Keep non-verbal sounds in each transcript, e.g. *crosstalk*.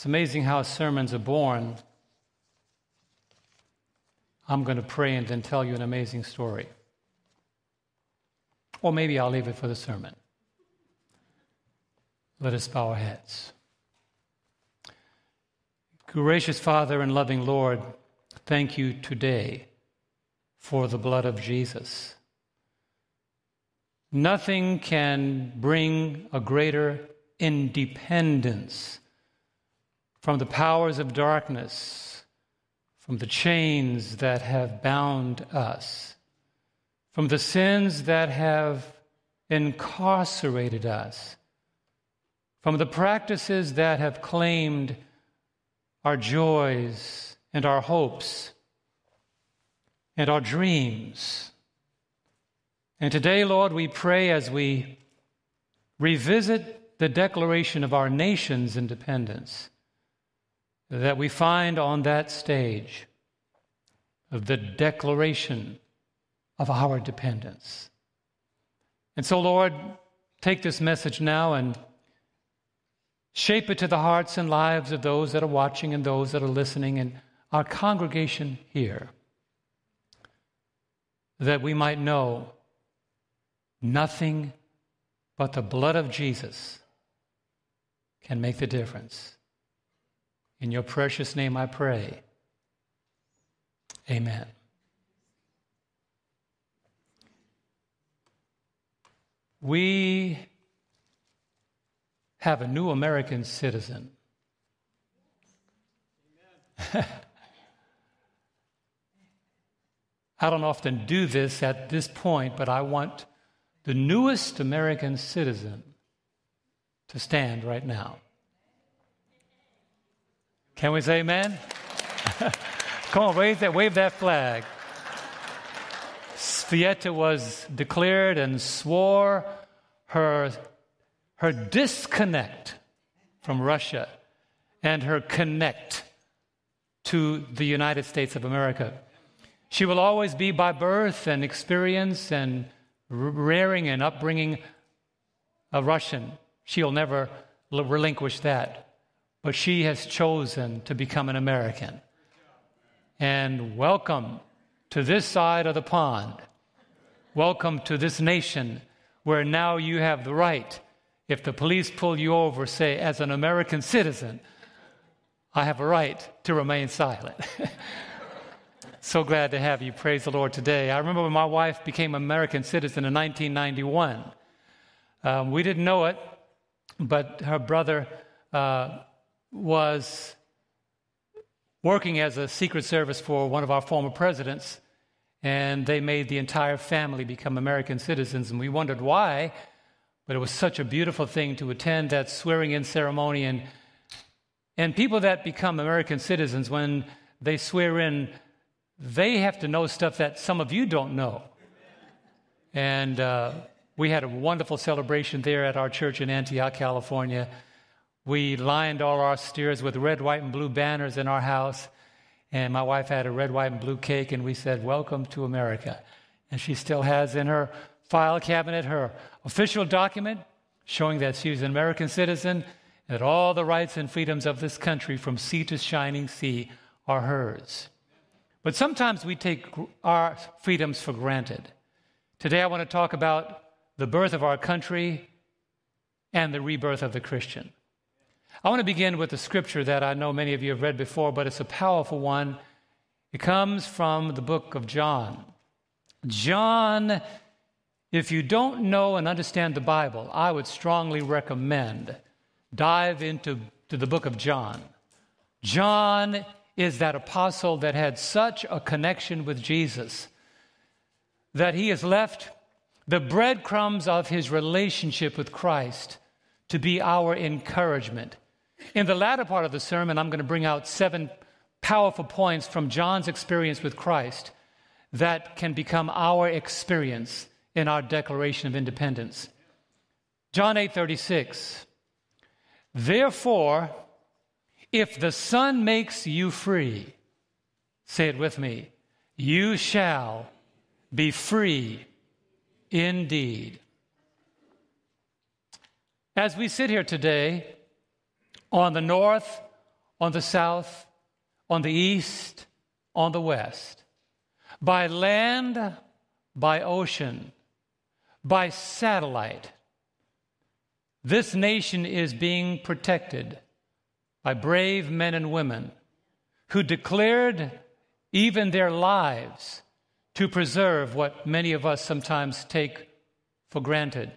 It's amazing how sermons are born. I'm going to pray and then tell you an amazing story. Or maybe I'll leave it for the sermon. Let us bow our heads. Gracious Father and loving Lord, thank you today for the blood of Jesus. Nothing can bring a greater independence from the powers of darkness, from the chains that have bound us, from the sins that have incarcerated us, from the practices that have claimed our joys and our hopes and our dreams. And today, Lord, we pray as we revisit the declaration of our nation's independence that we find on that stage of the declaration of our dependence. And so, Lord, take this message now and shape it to the hearts and lives of those that are watching and those that are listening and our congregation here, that we might know nothing but the blood of Jesus can make the difference. In your precious name I pray. Amen. We have a new American citizen. *laughs* I don't often do this at this point, but I want the newest American citizen to stand right now. Can we say amen? *laughs* Come on, wave that, wave that flag. Svieta was declared and swore her, her disconnect from Russia and her connect to the United States of America. She will always be by birth and experience and rearing and upbringing a Russian. She'll never relinquish that but she has chosen to become an American. And welcome to this side of the pond. Welcome to this nation where now you have the right, if the police pull you over, say, as an American citizen, I have a right to remain silent. *laughs* so glad to have you. Praise the Lord today. I remember when my wife became an American citizen in 1991. Um, we didn't know it, but her brother uh, was working as a Secret Service for one of our former presidents, and they made the entire family become American citizens. And we wondered why, but it was such a beautiful thing to attend that swearing in ceremony. And, and people that become American citizens, when they swear in, they have to know stuff that some of you don't know. And uh, we had a wonderful celebration there at our church in Antioch, California. We lined all our steers with red, white, and blue banners in our house. And my wife had a red, white, and blue cake, and we said, Welcome to America. And she still has in her file cabinet her official document showing that she's an American citizen, and that all the rights and freedoms of this country from sea to shining sea are hers. But sometimes we take our freedoms for granted. Today I want to talk about the birth of our country and the rebirth of the Christian. I want to begin with a scripture that I know many of you have read before, but it's a powerful one. It comes from the book of John. John, if you don't know and understand the Bible, I would strongly recommend dive into to the book of John. John is that apostle that had such a connection with Jesus that he has left the breadcrumbs of his relationship with Christ to be our encouragement. In the latter part of the sermon, I'm going to bring out seven powerful points from John's experience with Christ that can become our experience in our Declaration of Independence. John 8:36 Therefore if the Son makes you free say it with me you shall be free indeed As we sit here today on the north on the south, on the east, on the west, by land, by ocean, by satellite. This nation is being protected by brave men and women who declared even their lives to preserve what many of us sometimes take for granted.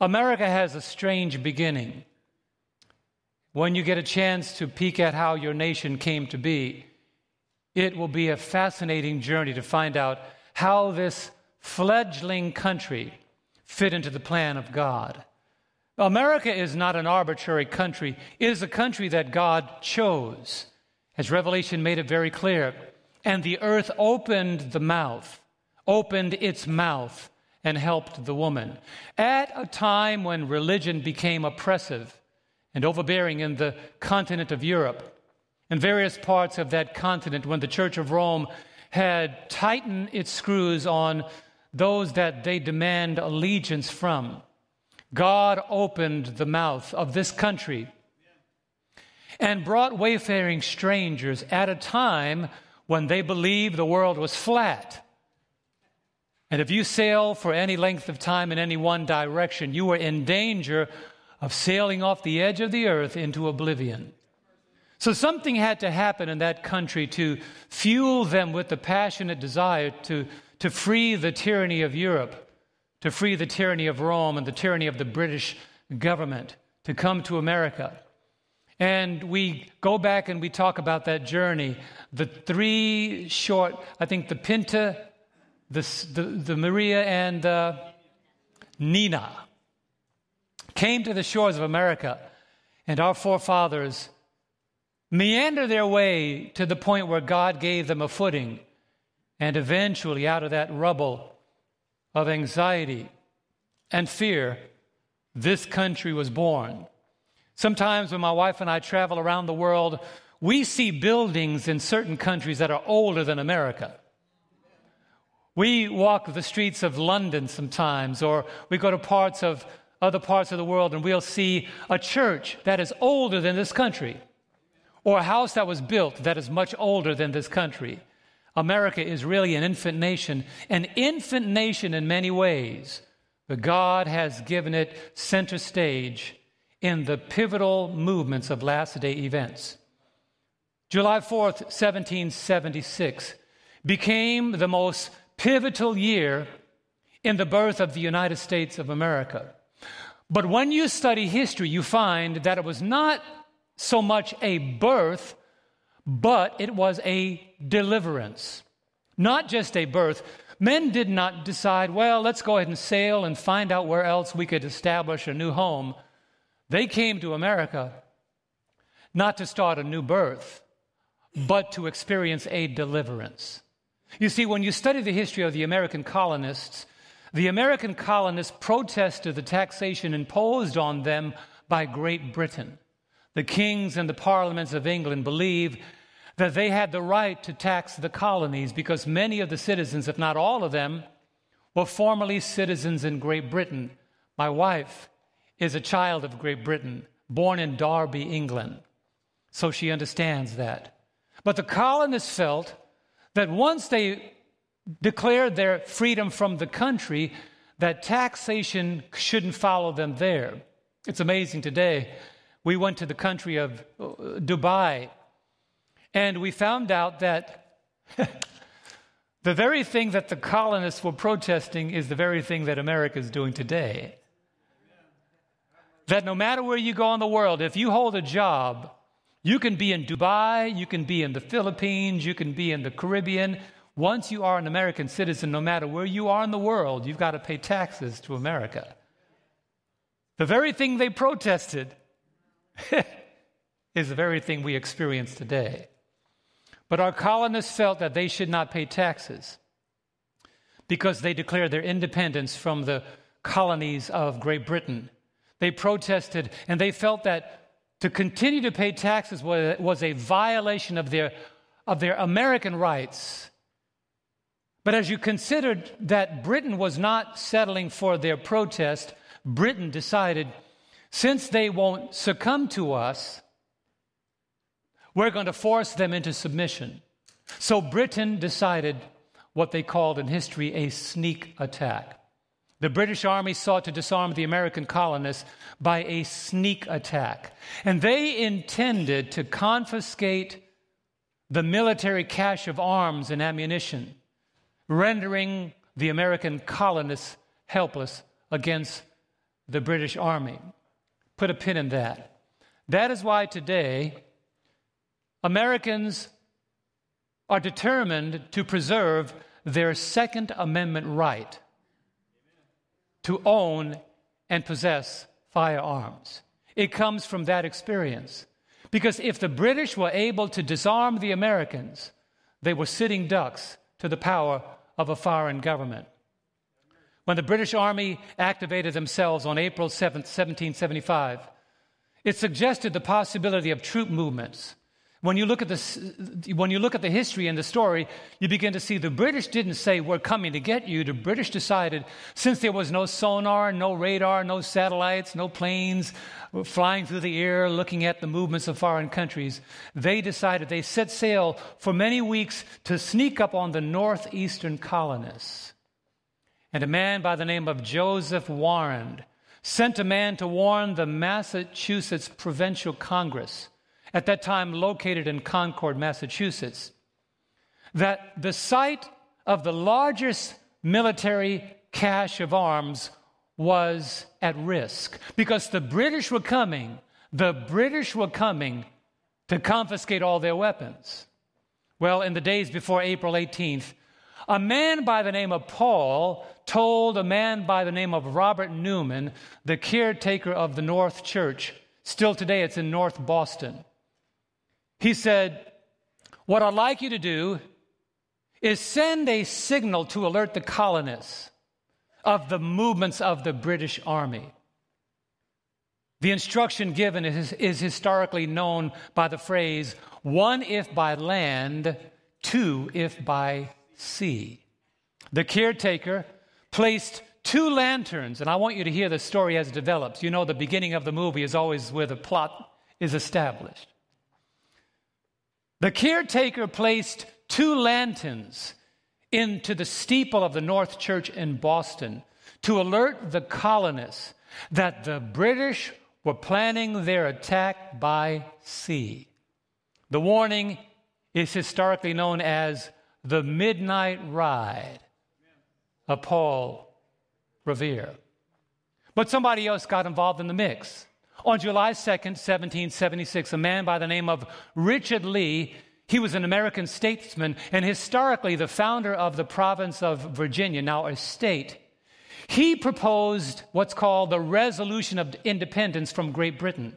America has a strange beginning. When you get a chance to peek at how your nation came to be, it will be a fascinating journey to find out how this fledgling country fit into the plan of God. America is not an arbitrary country, it is a country that God chose, as Revelation made it very clear. And the earth opened the mouth, opened its mouth, and helped the woman. At a time when religion became oppressive and overbearing in the continent of Europe, in various parts of that continent, when the Church of Rome had tightened its screws on those that they demand allegiance from, God opened the mouth of this country and brought wayfaring strangers at a time when they believed the world was flat. And if you sail for any length of time in any one direction, you are in danger of sailing off the edge of the earth into oblivion. So something had to happen in that country to fuel them with the passionate desire to, to free the tyranny of Europe to free the tyranny of Rome and the tyranny of the British government, to come to America. And we go back and we talk about that journey. The three short, I think the Pinta, the, the, the Maria, and the Nina came to the shores of America, and our forefathers meander their way to the point where God gave them a footing. And eventually, out of that rubble, of anxiety and fear, this country was born. Sometimes when my wife and I travel around the world, we see buildings in certain countries that are older than America. We walk the streets of London sometimes, or we go to parts of other parts of the world, and we'll see a church that is older than this country, or a house that was built that is much older than this country. America is really an infant nation, an infant nation in many ways, but God has given it center stage in the pivotal movements of last day events. July 4th, 1776, became the most pivotal year in the birth of the United States of America. But when you study history, you find that it was not so much a birth but it was a deliverance, not just a birth. Men did not decide, well, let's go ahead and sail and find out where else we could establish a new home. They came to America not to start a new birth, but to experience a deliverance. You see, when you study the history of the American colonists, the American colonists protested the taxation imposed on them by Great Britain. The kings and the parliaments of England believed that they had the right to tax the colonies because many of the citizens, if not all of them, were formerly citizens in Great Britain. My wife is a child of Great Britain, born in Derby, England, so she understands that. But the colonists felt that once they declared their freedom from the country, that taxation shouldn't follow them there. It's amazing today we went to the country of uh, Dubai, and we found out that *laughs* the very thing that the colonists were protesting is the very thing that America is doing today. That no matter where you go in the world, if you hold a job, you can be in Dubai, you can be in the Philippines, you can be in the Caribbean. Once you are an American citizen, no matter where you are in the world, you've got to pay taxes to America. The very thing they protested *laughs* is the very thing we experience today. But our colonists felt that they should not pay taxes because they declared their independence from the colonies of Great Britain. They protested and they felt that to continue to pay taxes was a violation of their, of their American rights. But as you considered that Britain was not settling for their protest, Britain decided since they won't succumb to us, We're going to force them into submission. So Britain decided what they called in history a sneak attack. The British Army sought to disarm the American colonists by a sneak attack. And they intended to confiscate the military cache of arms and ammunition, rendering the American colonists helpless against the British Army. Put a pin in that. That is why today Americans are determined to preserve their Second Amendment right to own and possess firearms. It comes from that experience. Because if the British were able to disarm the Americans, they were sitting ducks to the power of a foreign government. When the British Army activated themselves on April 7, 1775, it suggested the possibility of troop movements when you, look at the, when you look at the history and the story, you begin to see the British didn't say, We're coming to get you. The British decided, since there was no sonar, no radar, no satellites, no planes uh, flying through the air looking at the movements of foreign countries, they decided, they set sail for many weeks to sneak up on the northeastern colonists. And a man by the name of Joseph Warren sent a man to warn the Massachusetts Provincial Congress at that time located in Concord, Massachusetts, that the site of the largest military cache of arms was at risk because the British were coming, the British were coming to confiscate all their weapons. Well, in the days before April 18th, a man by the name of Paul told a man by the name of Robert Newman, the caretaker of the North Church, still today it's in North Boston. He said, What I'd like you to do is send a signal to alert the colonists of the movements of the British Army. The instruction given is, is, historically known by the phrase one if by land, two if by sea. The caretaker placed two lanterns, and I want you to hear the story as it develops. You know, the beginning of the movie is always where the plot is established. The caretaker placed two lanterns into the steeple of the North Church in Boston to alert the colonists that the British were planning their attack by sea. The warning is historically known as the Midnight Ride of Paul Revere. But somebody else got involved in the mix. On July 2nd, 1776, a man by the name of Richard Lee, he was an American statesman and historically the founder of the province of Virginia, now a state. He proposed what's called the Resolution of Independence from Great Britain.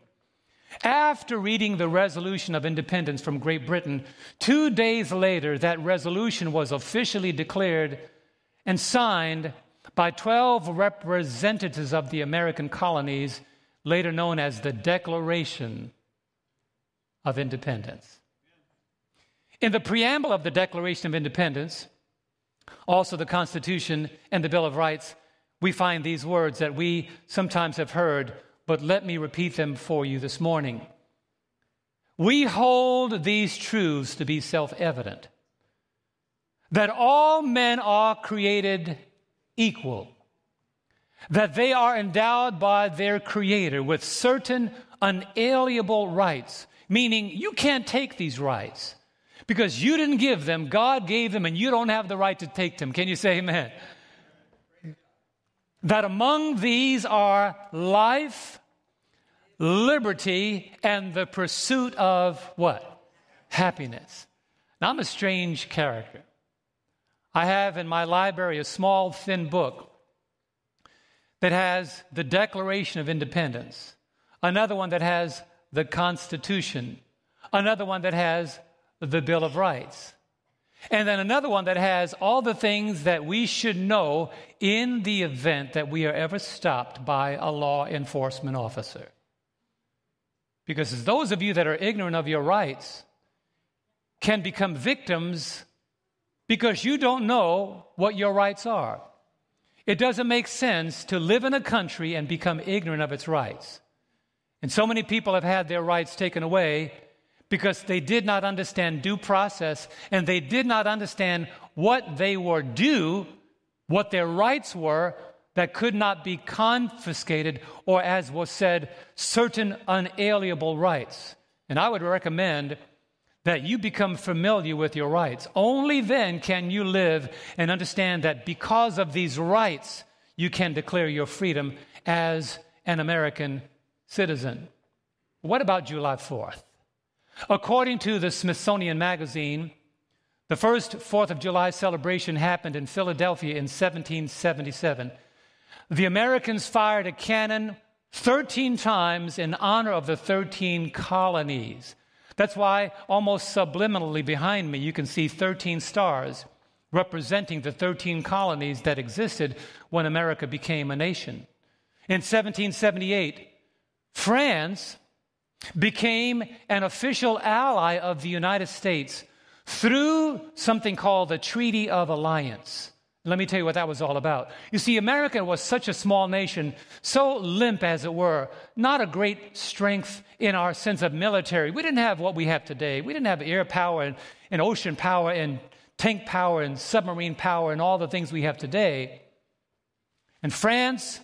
After reading the Resolution of Independence from Great Britain, two days later, that resolution was officially declared and signed by 12 representatives of the American colonies later known as the Declaration of Independence. In the preamble of the Declaration of Independence, also the Constitution and the Bill of Rights, we find these words that we sometimes have heard, but let me repeat them for you this morning. We hold these truths to be self evident that all men are created equal that they are endowed by their Creator with certain unalienable rights, meaning you can't take these rights because you didn't give them, God gave them, and you don't have the right to take them. Can you say amen? That among these are life, liberty, and the pursuit of what? Happiness. Now, I'm a strange character. I have in my library a small, thin book that has the Declaration of Independence, another one that has the Constitution, another one that has the Bill of Rights, and then another one that has all the things that we should know in the event that we are ever stopped by a law enforcement officer. Because those of you that are ignorant of your rights can become victims because you don't know what your rights are. It doesn't make sense to live in a country and become ignorant of its rights. And so many people have had their rights taken away because they did not understand due process and they did not understand what they were due, what their rights were that could not be confiscated, or as was said, certain unalienable rights. And I would recommend that you become familiar with your rights. Only then can you live and understand that because of these rights, you can declare your freedom as an American citizen. What about July 4th? According to the Smithsonian Magazine, the first 4th of July celebration happened in Philadelphia in 1777. The Americans fired a cannon 13 times in honor of the 13 colonies. That's why, almost subliminally behind me, you can see 13 stars representing the 13 colonies that existed when America became a nation. In 1778, France became an official ally of the United States through something called the Treaty of Alliance. Let me tell you what that was all about. You see, America was such a small nation, so limp as it were, not a great strength in our sense of military. We didn't have what we have today. We didn't have air power and, and ocean power and tank power and submarine power and all the things we have today. And France,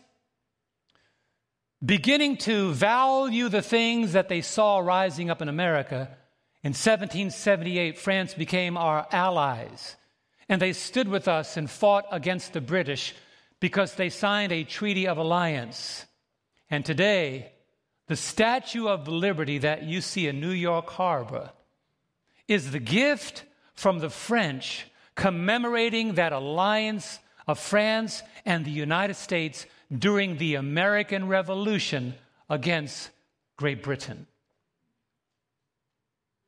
beginning to value the things that they saw rising up in America, in 1778, France became our allies. And they stood with us and fought against the British because they signed a treaty of alliance. And today, the Statue of Liberty that you see in New York Harbor is the gift from the French commemorating that alliance of France and the United States during the American Revolution against Great Britain.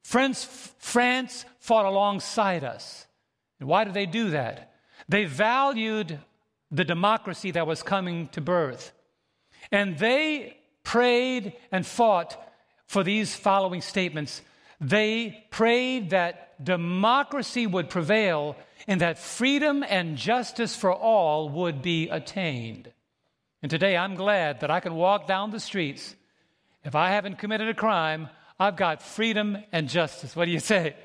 France, France fought alongside us. And why did they do that? They valued the democracy that was coming to birth. And they prayed and fought for these following statements. They prayed that democracy would prevail and that freedom and justice for all would be attained. And today I'm glad that I can walk down the streets. If I haven't committed a crime, I've got freedom and justice. What do you say?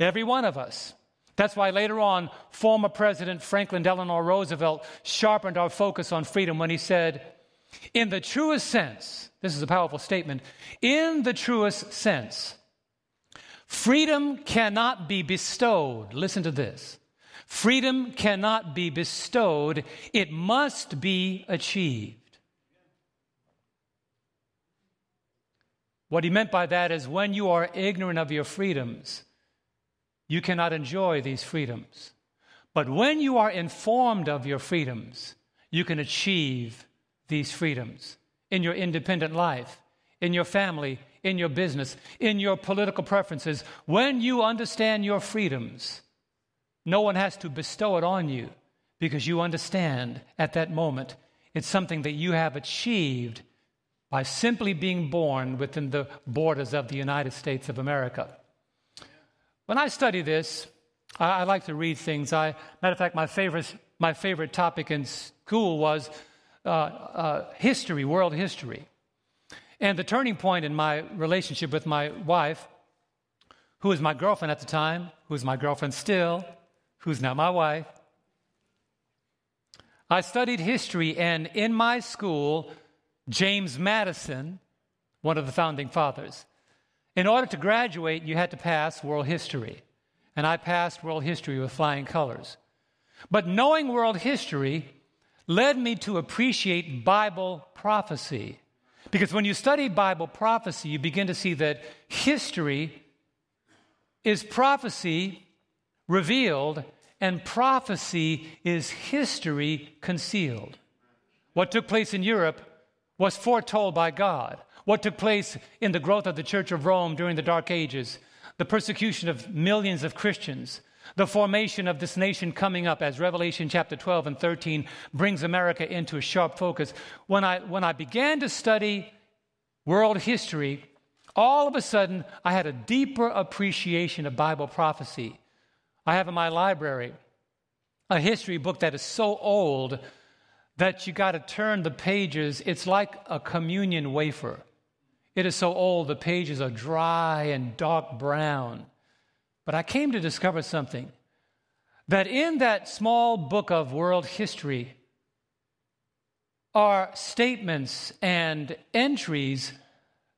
Every one of us. That's why later on, former President Franklin Delano Roosevelt sharpened our focus on freedom when he said, In the truest sense, this is a powerful statement, in the truest sense, freedom cannot be bestowed. Listen to this. Freedom cannot be bestowed, it must be achieved. What he meant by that is when you are ignorant of your freedoms, you cannot enjoy these freedoms. But when you are informed of your freedoms, you can achieve these freedoms in your independent life, in your family, in your business, in your political preferences. When you understand your freedoms, no one has to bestow it on you because you understand at that moment it's something that you have achieved by simply being born within the borders of the United States of America. When I study this, I, I like to read things. I, matter of fact, my favorite, my favorite topic in school was uh, uh, history, world history. And the turning point in my relationship with my wife, who was my girlfriend at the time, who's my girlfriend still, who's now my wife, I studied history, and in my school, James Madison, one of the founding fathers, in order to graduate, you had to pass world history. And I passed world history with flying colors. But knowing world history led me to appreciate Bible prophecy. Because when you study Bible prophecy, you begin to see that history is prophecy revealed, and prophecy is history concealed. What took place in Europe was foretold by God what took place in the growth of the Church of Rome during the Dark Ages, the persecution of millions of Christians, the formation of this nation coming up as Revelation chapter 12 and 13 brings America into a sharp focus. When I, when I began to study world history, all of a sudden I had a deeper appreciation of Bible prophecy. I have in my library a history book that is so old that you got to turn the pages. It's like a communion wafer. It is so old, the pages are dry and dark brown. But I came to discover something that in that small book of world history are statements and entries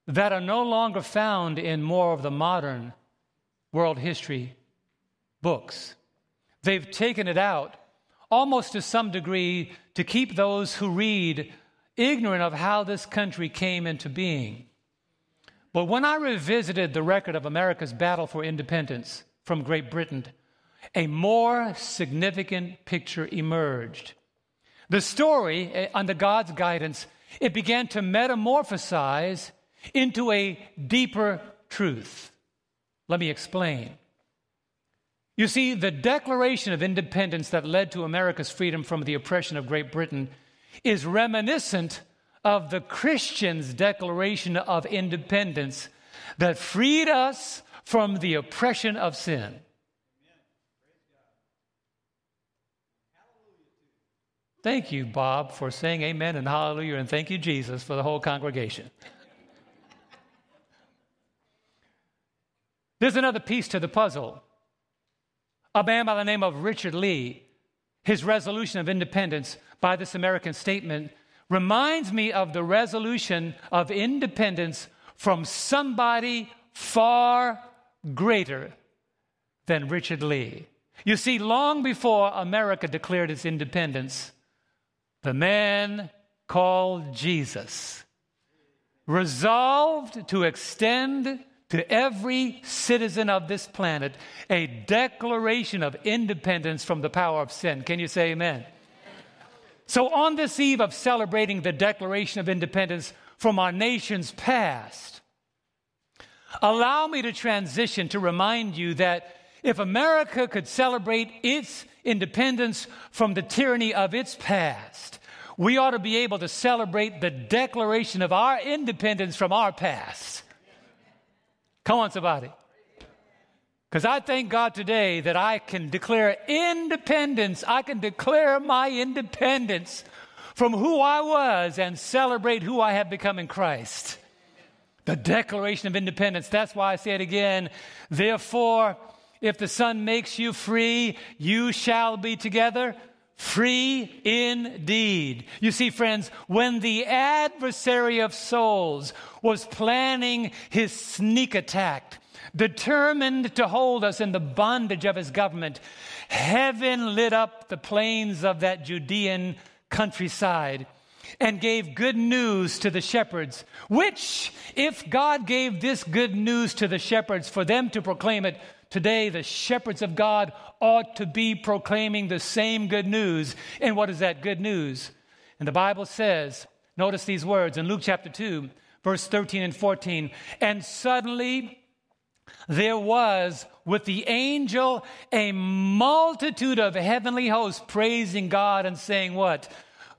that are no longer found in more of the modern world history books. They've taken it out almost to some degree to keep those who read ignorant of how this country came into being. But when I revisited the record of America's battle for independence from Great Britain, a more significant picture emerged. The story, eh, under God's guidance, it began to metamorphosize into a deeper truth. Let me explain. You see, the Declaration of Independence that led to America's freedom from the oppression of Great Britain is reminiscent of the Christians' Declaration of Independence that freed us from the oppression of sin. Thank you, Bob, for saying amen and hallelujah, and thank you, Jesus, for the whole congregation. There's another piece to the puzzle. A man by the name of Richard Lee, his resolution of independence by this American statement reminds me of the resolution of independence from somebody far greater than Richard Lee. You see, long before America declared its independence, the man called Jesus resolved to extend to every citizen of this planet a declaration of independence from the power of sin. Can you say amen? So, on this eve of celebrating the Declaration of Independence from our nation's past, allow me to transition to remind you that if America could celebrate its independence from the tyranny of its past, we ought to be able to celebrate the declaration of our independence from our past. Come on, somebody. Because I thank God today that I can declare independence. I can declare my independence from who I was and celebrate who I have become in Christ. The Declaration of Independence. That's why I say it again. Therefore, if the Son makes you free, you shall be together free indeed. You see, friends, when the adversary of souls was planning his sneak attack, determined to hold us in the bondage of his government, heaven lit up the plains of that Judean countryside and gave good news to the shepherds, which, if God gave this good news to the shepherds for them to proclaim it, today the shepherds of God ought to be proclaiming the same good news. And what is that good news? And the Bible says, notice these words in Luke chapter 2, verse 13 and 14. And suddenly there was with the angel a multitude of heavenly hosts praising God and saying, What?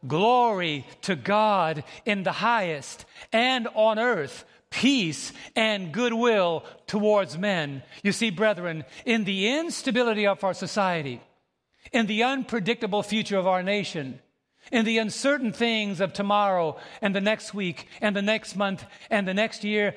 Glory to God in the highest, and on earth peace and goodwill towards men. You see, brethren, in the instability of our society, in the unpredictable future of our nation, in the uncertain things of tomorrow and the next week and the next month and the next year,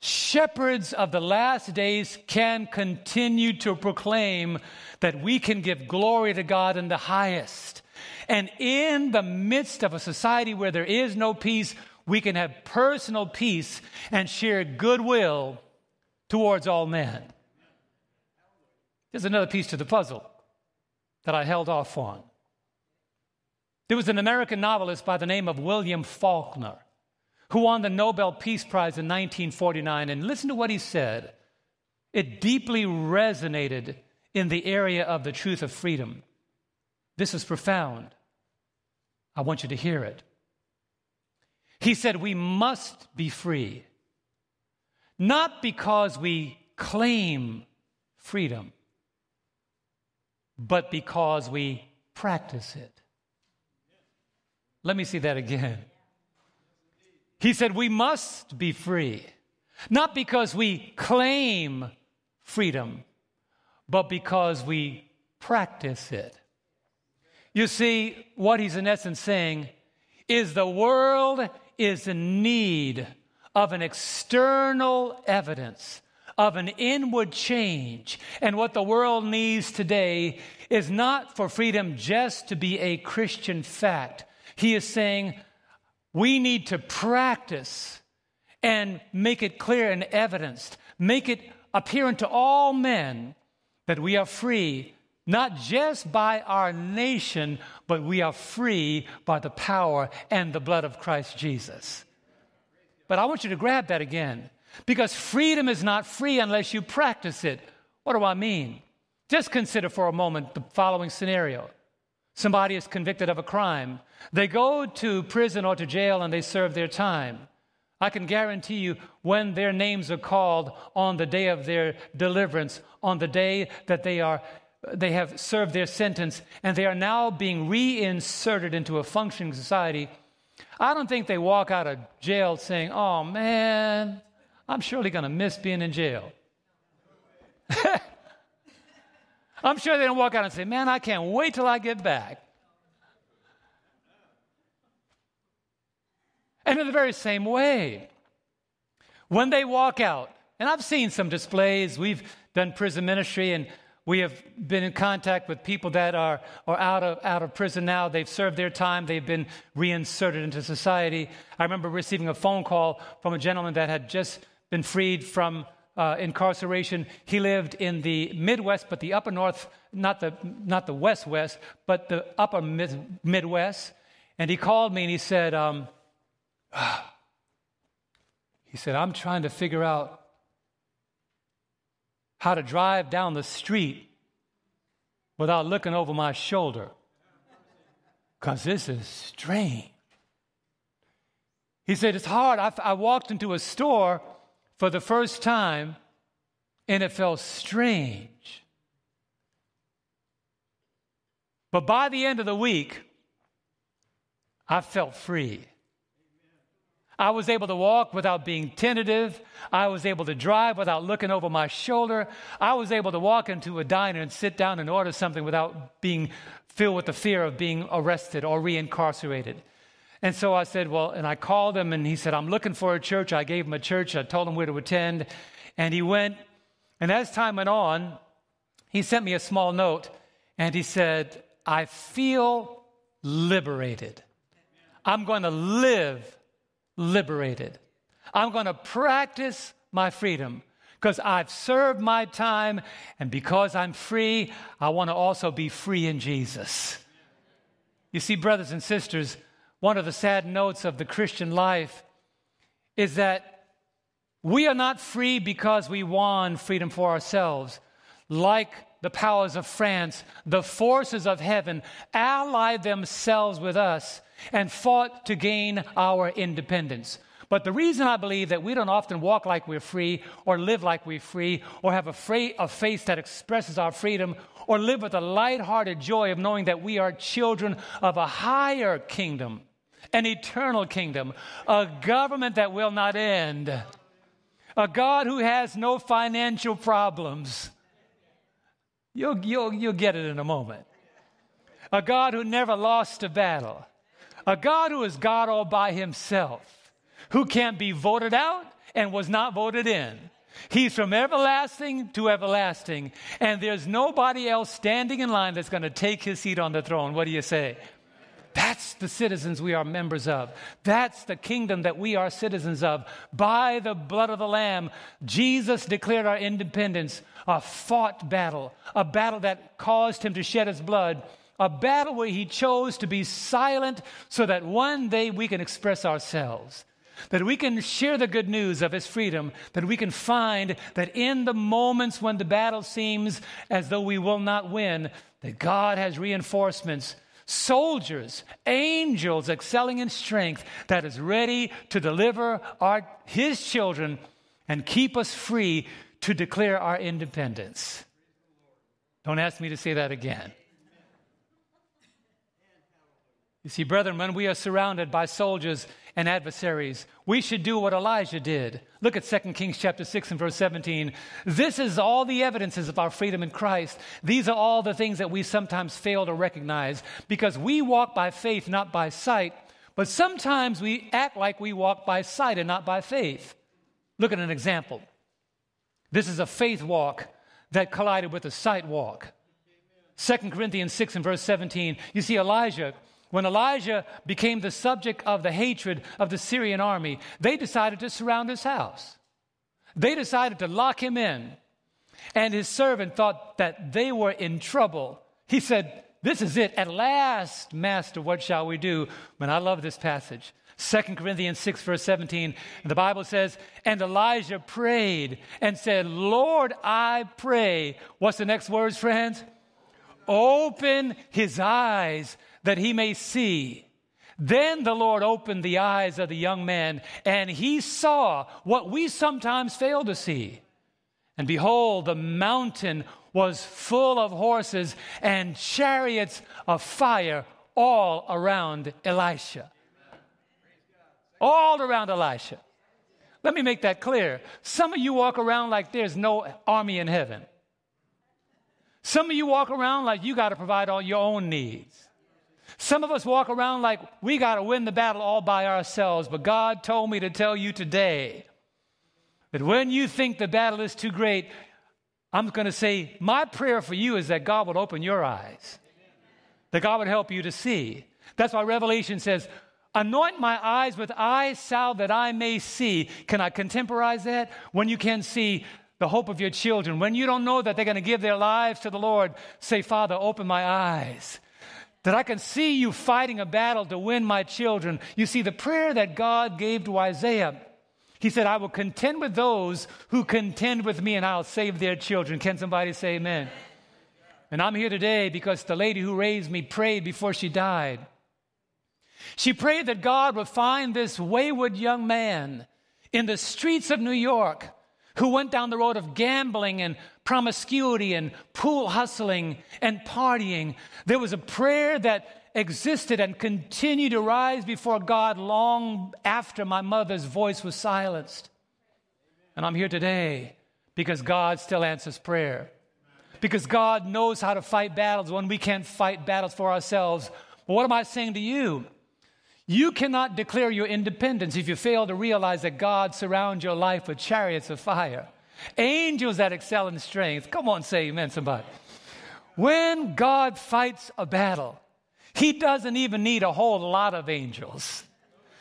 shepherds of the last days can continue to proclaim that we can give glory to God in the highest. And in the midst of a society where there is no peace, we can have personal peace and share goodwill towards all men. There's another piece to the puzzle that I held off on. There was an American novelist by the name of William Faulkner who won the Nobel Peace Prize in 1949. And listen to what he said. It deeply resonated in the area of the truth of freedom. This is profound. I want you to hear it. He said, We must be free, not because we claim freedom, but because we practice it. Let me see that again. He said, We must be free, not because we claim freedom, but because we practice it. You see, what he's in essence saying is the world is in need of an external evidence of an inward change. And what the world needs today is not for freedom just to be a Christian fact. He is saying we need to practice and make it clear and evidenced, make it apparent to all men that we are free, not just by our nation, but we are free by the power and the blood of Christ Jesus. But I want you to grab that again. Because freedom is not free unless you practice it. What do I mean? Just consider for a moment the following scenario somebody is convicted of a crime, they go to prison or to jail and they serve their time. I can guarantee you, when their names are called on the day of their deliverance, on the day that they are they have served their sentence and they are now being reinserted into a functioning society, I don't think they walk out of jail saying, Oh man, I'm surely going to miss being in jail. *laughs* I'm sure they don't walk out and say, Man, I can't wait till I get back. And in the very same way, when they walk out, and I've seen some displays, we've done prison ministry, and we have been in contact with people that are, are out, of, out of prison now. They've served their time, they've been reinserted into society. I remember receiving a phone call from a gentleman that had just been freed from uh, incarceration. He lived in the Midwest, but the upper North, not the, not the West West, but the upper mid- Midwest. And he called me and he said, um, *sighs* he said, I'm trying to figure out how to drive down the street without looking over my shoulder because this is strange. He said, It's hard. I, I walked into a store for the first time, and it felt strange. But by the end of the week, I felt free. I was able to walk without being tentative. I was able to drive without looking over my shoulder. I was able to walk into a diner and sit down and order something without being filled with the fear of being arrested or reincarcerated. And so I said, Well, and I called him and he said, I'm looking for a church. I gave him a church. I told him where to attend. And he went. And as time went on, he sent me a small note and he said, I feel liberated. I'm going to live liberated. I'm going to practice my freedom because I've served my time. And because I'm free, I want to also be free in Jesus. You see, brothers and sisters, one of the sad notes of the Christian life is that we are not free because we won freedom for ourselves. Like the powers of France, the forces of heaven allied themselves with us and fought to gain our independence. But the reason I believe that we don't often walk like we're free, or live like we're free, or have a, fra- a face that expresses our freedom, or live with a light-hearted joy of knowing that we are children of a higher kingdom, an eternal kingdom, a government that will not end, a God who has no financial problems. You'll, you'll, you'll get it in a moment. A God who never lost a battle. A God who is God all by himself who can't be voted out and was not voted in. He's from everlasting to everlasting, and there's nobody else standing in line that's going to take his seat on the throne. What do you say? That's the citizens we are members of. That's the kingdom that we are citizens of. By the blood of the Lamb, Jesus declared our independence, a fought battle, a battle that caused him to shed his blood, a battle where he chose to be silent so that one day we can express ourselves that we can share the good news of his freedom, that we can find that in the moments when the battle seems as though we will not win, that God has reinforcements, soldiers, angels excelling in strength that is ready to deliver our, his children and keep us free to declare our independence. Don't ask me to say that again. You see, brethren, when we are surrounded by soldiers and adversaries, we should do what Elijah did. Look at 2 Kings chapter 6 and verse 17. This is all the evidences of our freedom in Christ. These are all the things that we sometimes fail to recognize because we walk by faith, not by sight. But sometimes we act like we walk by sight and not by faith. Look at an example. This is a faith walk that collided with a sight walk. 2 Corinthians 6 and verse 17, you see Elijah, when Elijah became the subject of the hatred of the Syrian army, they decided to surround his house. They decided to lock him in. And his servant thought that they were in trouble. He said, This is it. At last, Master, what shall we do? But I love this passage. 2 Corinthians 6, verse 17. The Bible says, And Elijah prayed and said, Lord, I pray. What's the next words, friends? Open his eyes that he may see. Then the Lord opened the eyes of the young man, and he saw what we sometimes fail to see. And behold, the mountain was full of horses and chariots of fire all around Elisha all around Elisha. Let me make that clear. Some of you walk around like there's no army in heaven. Some of you walk around like you got to provide all your own needs. Some of us walk around like we got to win the battle all by ourselves. But God told me to tell you today that when you think the battle is too great, I'm going to say, my prayer for you is that God would open your eyes, that God would help you to see. That's why Revelation says, Anoint my eyes with eye salve that I may see. Can I contemporize that? When you can see the hope of your children, when you don't know that they're going to give their lives to the Lord, say, Father, open my eyes. That I can see you fighting a battle to win my children. You see, the prayer that God gave to Isaiah, he said, I will contend with those who contend with me and I'll save their children. Can somebody say amen? And I'm here today because the lady who raised me prayed before she died. She prayed that God would find this wayward young man in the streets of New York who went down the road of gambling and promiscuity and pool hustling and partying. There was a prayer that existed and continued to rise before God long after my mother's voice was silenced. And I'm here today because God still answers prayer. Because God knows how to fight battles when we can't fight battles for ourselves. But what am I saying to you? You cannot declare your independence if you fail to realize that God surrounds your life with chariots of fire, angels that excel in strength. Come on, say amen, somebody. When God fights a battle, He doesn't even need a whole lot of angels.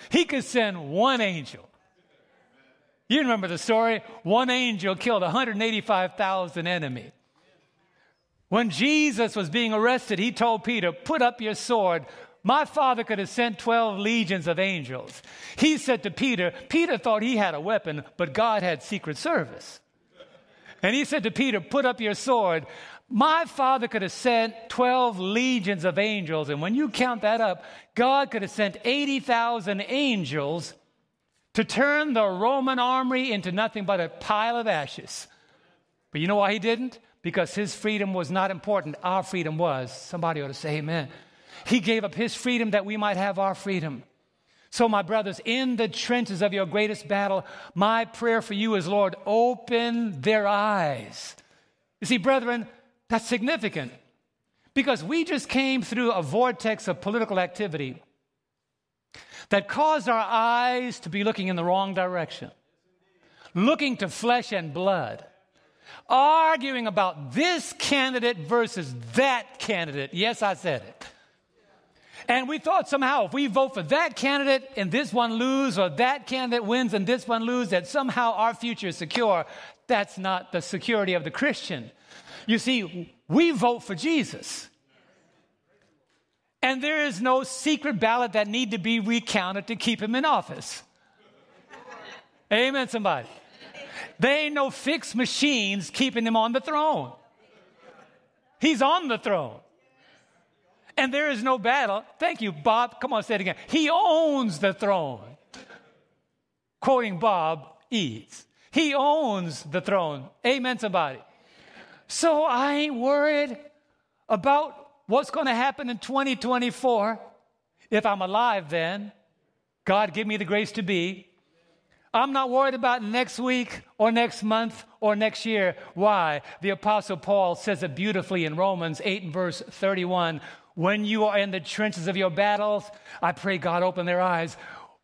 He could send one angel. You remember the story? One angel killed 185,000 enemy. When Jesus was being arrested, he told Peter, Put up your sword, my father could have sent 12 legions of angels. He said to Peter, Peter thought he had a weapon, but God had secret service. And he said to Peter, Put up your sword. My father could have sent 12 legions of angels. And when you count that up, God could have sent 80,000 angels to turn the Roman army into nothing but a pile of ashes. But you know why he didn't? Because his freedom was not important. Our freedom was. Somebody ought to say amen. He gave up his freedom that we might have our freedom. So, my brothers, in the trenches of your greatest battle, my prayer for you is, Lord, open their eyes. You see, brethren, that's significant because we just came through a vortex of political activity that caused our eyes to be looking in the wrong direction, looking to flesh and blood, arguing about this candidate versus that candidate. Yes, I said it. And we thought somehow if we vote for that candidate and this one lose, or that candidate wins and this one lose, that somehow our future is secure. That's not the security of the Christian. You see, we vote for Jesus. And there is no secret ballot that need to be recounted to keep him in office. Amen, somebody. They ain't no fixed machines keeping him on the throne. He's on the throne and there is no battle. Thank you, Bob. Come on, say it again. He owns the throne. Quoting Bob Eads. He owns the throne. Amen, somebody. So I ain't worried about what's going to happen in 2024 if I'm alive then. God give me the grace to be. I'm not worried about next week or next month or next year. Why? The Apostle Paul says it beautifully in Romans 8 and verse 31 when you are in the trenches of your battles, I pray God open their eyes.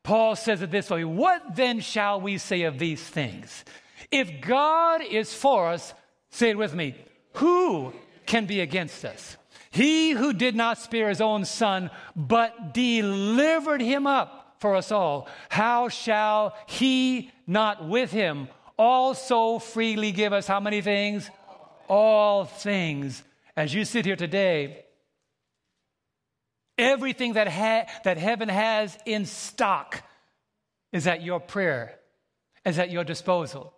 Paul says it this way What then shall we say of these things? If God is for us, say it with me, who can be against us? He who did not spare his own son, but delivered him up for us all, how shall he not with him also freely give us how many things? All things. As you sit here today, everything that, ha- that heaven has in stock is at your prayer, is at your disposal.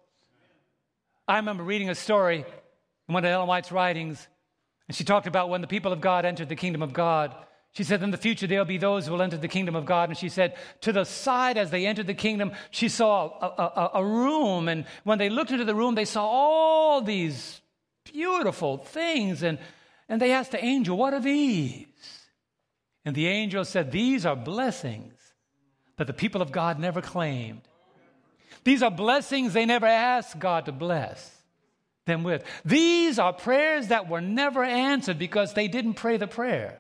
I remember reading a story in one of Ellen White's writings, and she talked about when the people of God entered the kingdom of God. She said, In the future, there'll be those who will enter the kingdom of God. And she said, To the side as they entered the kingdom, she saw a, a, a room. And when they looked into the room, they saw all these beautiful things. And, and they asked the angel, What are these? And the angel said, These are blessings that the people of God never claimed. These are blessings they never asked God to bless them with. These are prayers that were never answered because they didn't pray the prayer.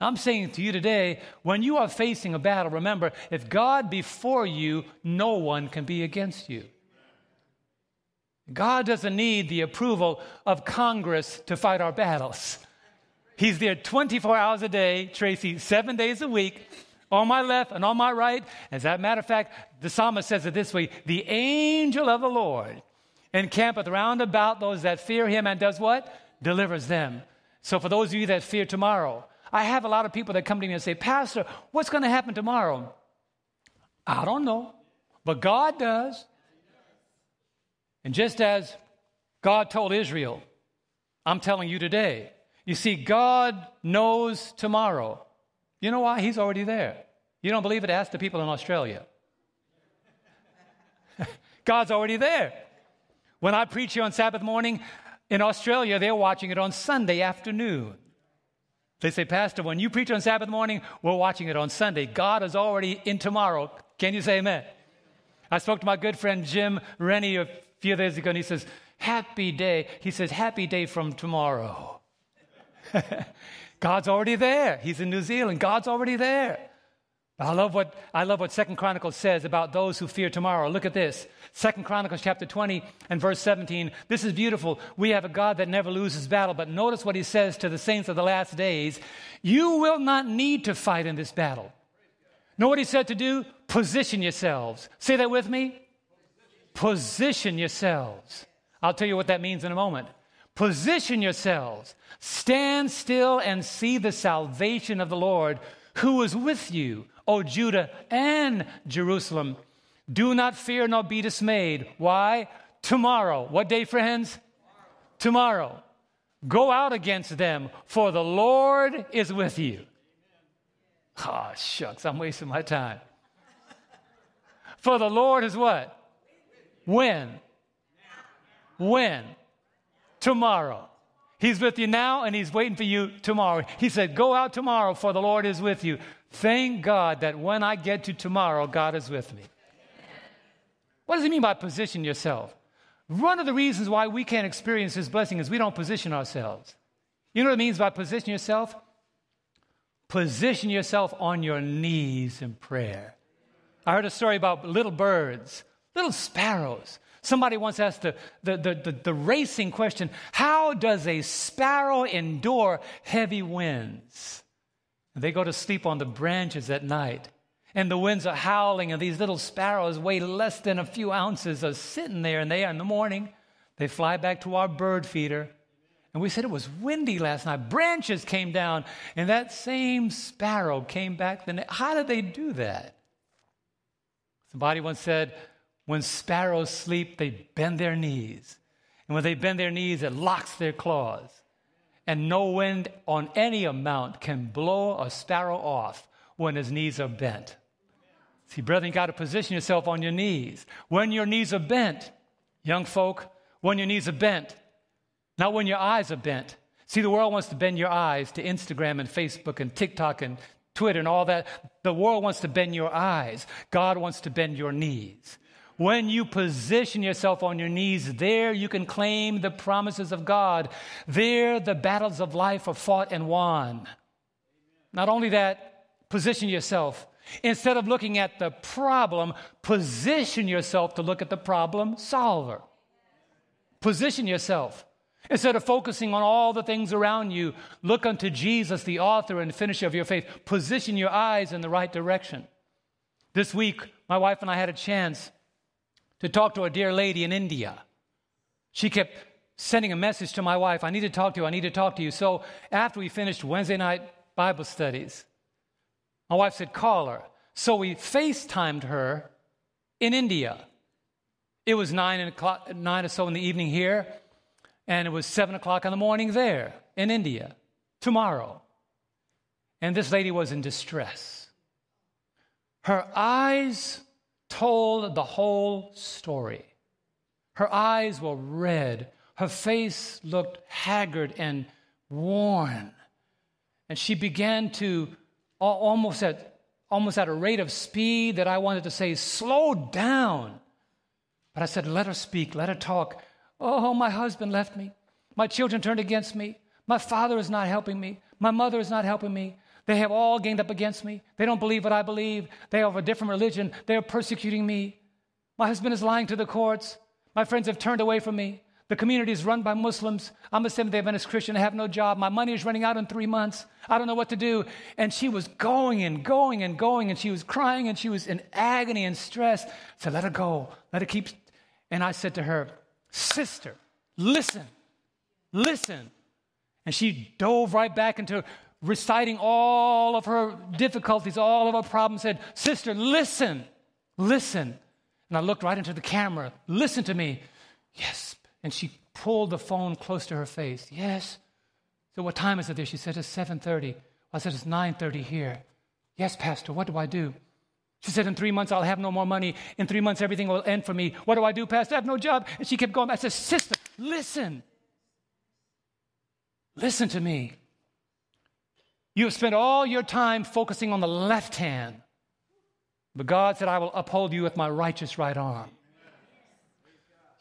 I'm saying to you today, when you are facing a battle, remember, if God be for you, no one can be against you. God doesn't need the approval of Congress to fight our battles. He's there 24 hours a day, Tracy, seven days a week, on my left and on my right. As a matter of fact, the psalmist says it this way the angel of the Lord encampeth round about those that fear him and does what? Delivers them. So, for those of you that fear tomorrow, I have a lot of people that come to me and say, Pastor, what's going to happen tomorrow? I don't know, but God does. And just as God told Israel, I'm telling you today, you see, God knows tomorrow. You know why? He's already there. You don't believe it? Ask the people in Australia. *laughs* God's already there. When I preach here on Sabbath morning, in Australia, they're watching it on Sunday afternoon. They say, Pastor, when you preach on Sabbath morning, we're watching it on Sunday. God is already in tomorrow. Can you say amen? I spoke to my good friend Jim Rennie a few days ago, and he says, Happy day. He says, Happy day from tomorrow. *laughs* God's already there. He's in New Zealand. God's already there. I love what I love what Second Chronicles says about those who fear tomorrow. Look at this. Second Chronicles chapter 20 and verse 17. This is beautiful. We have a God that never loses battle, but notice what he says to the saints of the last days. You will not need to fight in this battle. Know what he said to do? Position yourselves. Say that with me. Position yourselves. I'll tell you what that means in a moment. Position yourselves. Stand still and see the salvation of the Lord who is with you O Judah and Jerusalem. Do not fear nor be dismayed. Why? Tomorrow. What day, friends? Tomorrow. Tomorrow. Go out against them, for the Lord is with you. Ah, oh, shucks, I'm wasting my time. For the Lord is what? When? When? Tomorrow. He's with you now and he's waiting for you tomorrow. He said, Go out tomorrow, for the Lord is with you. Thank God that when I get to tomorrow, God is with me. What does he mean by position yourself? One of the reasons why we can't experience His blessing is we don't position ourselves. You know what it means by position yourself? Position yourself on your knees in prayer. I heard a story about little birds, little sparrows. Somebody once asked the, the, the, the, the racing question How does a sparrow endure heavy winds? And they go to sleep on the branches at night. And the winds are howling, and these little sparrows weigh less than a few ounces are sitting there, and they in the morning, they fly back to our bird feeder. And we said it was windy last night. Branches came down, and that same sparrow came back. Then how did they do that? Somebody once said, when sparrows sleep, they bend their knees. And when they bend their knees, it locks their claws and no wind on any amount can blow a sparrow off when his knees are bent. See, brethren, you got to position yourself on your knees. When your knees are bent, young folk, when your knees are bent, not when your eyes are bent. See, the world wants to bend your eyes to Instagram and Facebook and TikTok and Twitter and all that. The world wants to bend your eyes. God wants to bend your knees. When you position yourself on your knees, there you can claim the promises of God. There the battles of life are fought and won. Not only that, position yourself. Instead of looking at the problem, position yourself to look at the problem solver. Position yourself. Instead of focusing on all the things around you, look unto Jesus, the author and finisher of your faith. Position your eyes in the right direction. This week, my wife and I had a chance to talk to a dear lady in India. She kept sending a message to my wife I need to talk to you, I need to talk to you. So after we finished Wednesday night Bible studies, my wife said, Call her. So we FaceTimed her in India. It was nine, o'clock, nine or so in the evening here, and it was seven o'clock in the morning there in India tomorrow. And this lady was in distress. Her eyes told the whole story. Her eyes were red. Her face looked haggard and worn. And she began to almost at, almost at a rate of speed that I wanted to say, slow down. But I said, let her speak, let her talk. Oh, my husband left me. My children turned against me. My father is not helping me. My mother is not helping me. They have all gained up against me. They don't believe what I believe. They have a different religion. They are persecuting me. My husband is lying to the courts. My friends have turned away from me. The community is run by Muslims. I'm a Seventh day Adventist Christian. I have no job. My money is running out in three months. I don't know what to do. And she was going and going and going, and she was crying and she was in agony and stress. I said, Let her go. Let her keep. And I said to her, Sister, listen, listen. And she dove right back into reciting all of her difficulties, all of her problems, said, Sister, listen, listen. And I looked right into the camera. Listen to me. Yes, and she pulled the phone close to her face. Yes. So what time is it there? She said, it's 7.30. I said, it's 9.30 here. Yes, Pastor, what do I do? She said, in three months, I'll have no more money. In three months, everything will end for me. What do I do, Pastor? I have no job. And she kept going. I said, sister, listen. Listen to me. You have spent all your time focusing on the left hand. But God said, I will uphold you with my righteous right arm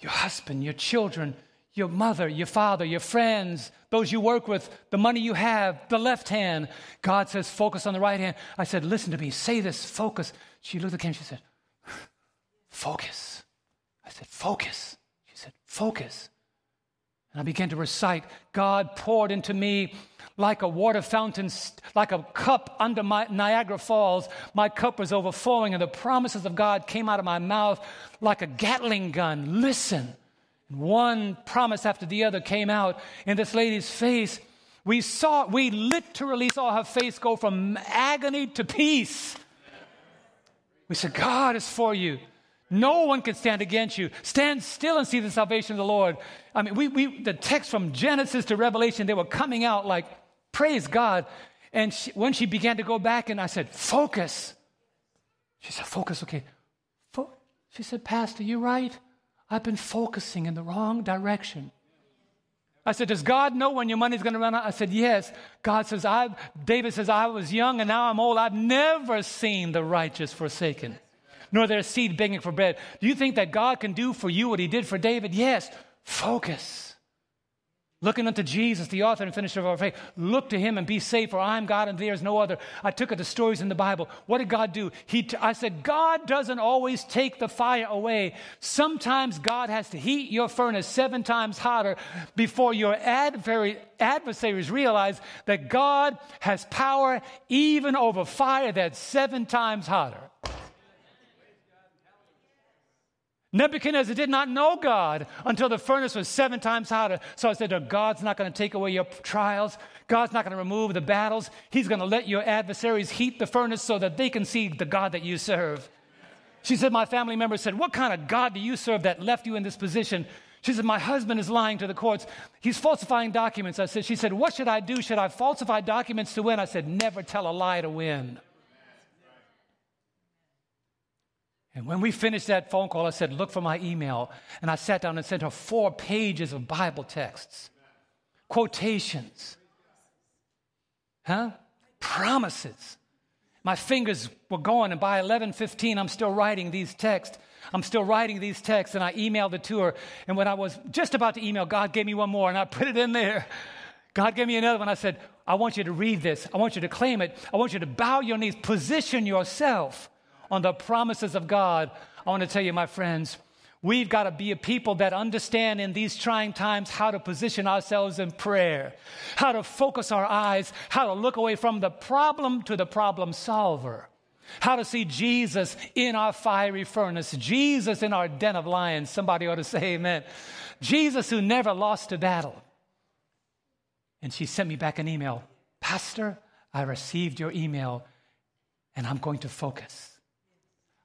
your husband, your children, your mother, your father, your friends, those you work with, the money you have, the left hand. God says, focus on the right hand. I said, listen to me, say this, focus. She looked at him, she said, focus. I said, focus. She said, focus. And I began to recite, God poured into me like a water fountain, like a cup under my Niagara Falls. My cup was overflowing, and the promises of God came out of my mouth like a Gatling gun. Listen. One promise after the other came out in this lady's face. We saw, we literally saw her face go from agony to peace. We said, God is for you. No one can stand against you. Stand still and see the salvation of the Lord. I mean, we, we, the text from Genesis to Revelation, they were coming out like Praise God. And she, when she began to go back, and I said, Focus. She said, Focus, okay. Fo-. She said, Pastor, you're right. I've been focusing in the wrong direction. I said, Does God know when your money's going to run out? I said, Yes. God says, I, David says, I was young and now I'm old. I've never seen the righteous forsaken, nor their seed begging for bread. Do you think that God can do for you what he did for David? Yes. Focus. Looking unto Jesus, the author and finisher of our faith. Look to him and be saved, for I am God and there is no other. I took it to stories in the Bible. What did God do? He t- I said, God doesn't always take the fire away. Sometimes God has to heat your furnace seven times hotter before your adversary, adversaries realize that God has power even over fire that's seven times hotter. Nebuchadnezzar did not know God until the furnace was seven times hotter. So I said, oh, God's not going to take away your trials. God's not going to remove the battles. He's going to let your adversaries heat the furnace so that they can see the God that you serve. She said, My family member said, What kind of God do you serve that left you in this position? She said, My husband is lying to the courts. He's falsifying documents. I said, She said, What should I do? Should I falsify documents to win? I said, Never tell a lie to win. And when we finished that phone call, I said, Look for my email. And I sat down and sent her four pages of Bible texts, quotations, huh? Promises. My fingers were going, and by 11:15, I'm still writing these texts. I'm still writing these texts, and I emailed it to her. And when I was just about to email, God gave me one more, and I put it in there. God gave me another one. I said, I want you to read this. I want you to claim it. I want you to bow your knees, position yourself on the promises of God. I want to tell you, my friends, we've got to be a people that understand in these trying times how to position ourselves in prayer, how to focus our eyes, how to look away from the problem to the problem solver. How to see Jesus in our fiery furnace, Jesus in our den of lions. Somebody ought to say amen. Jesus who never lost a battle. And she sent me back an email Pastor, I received your email and I'm going to focus.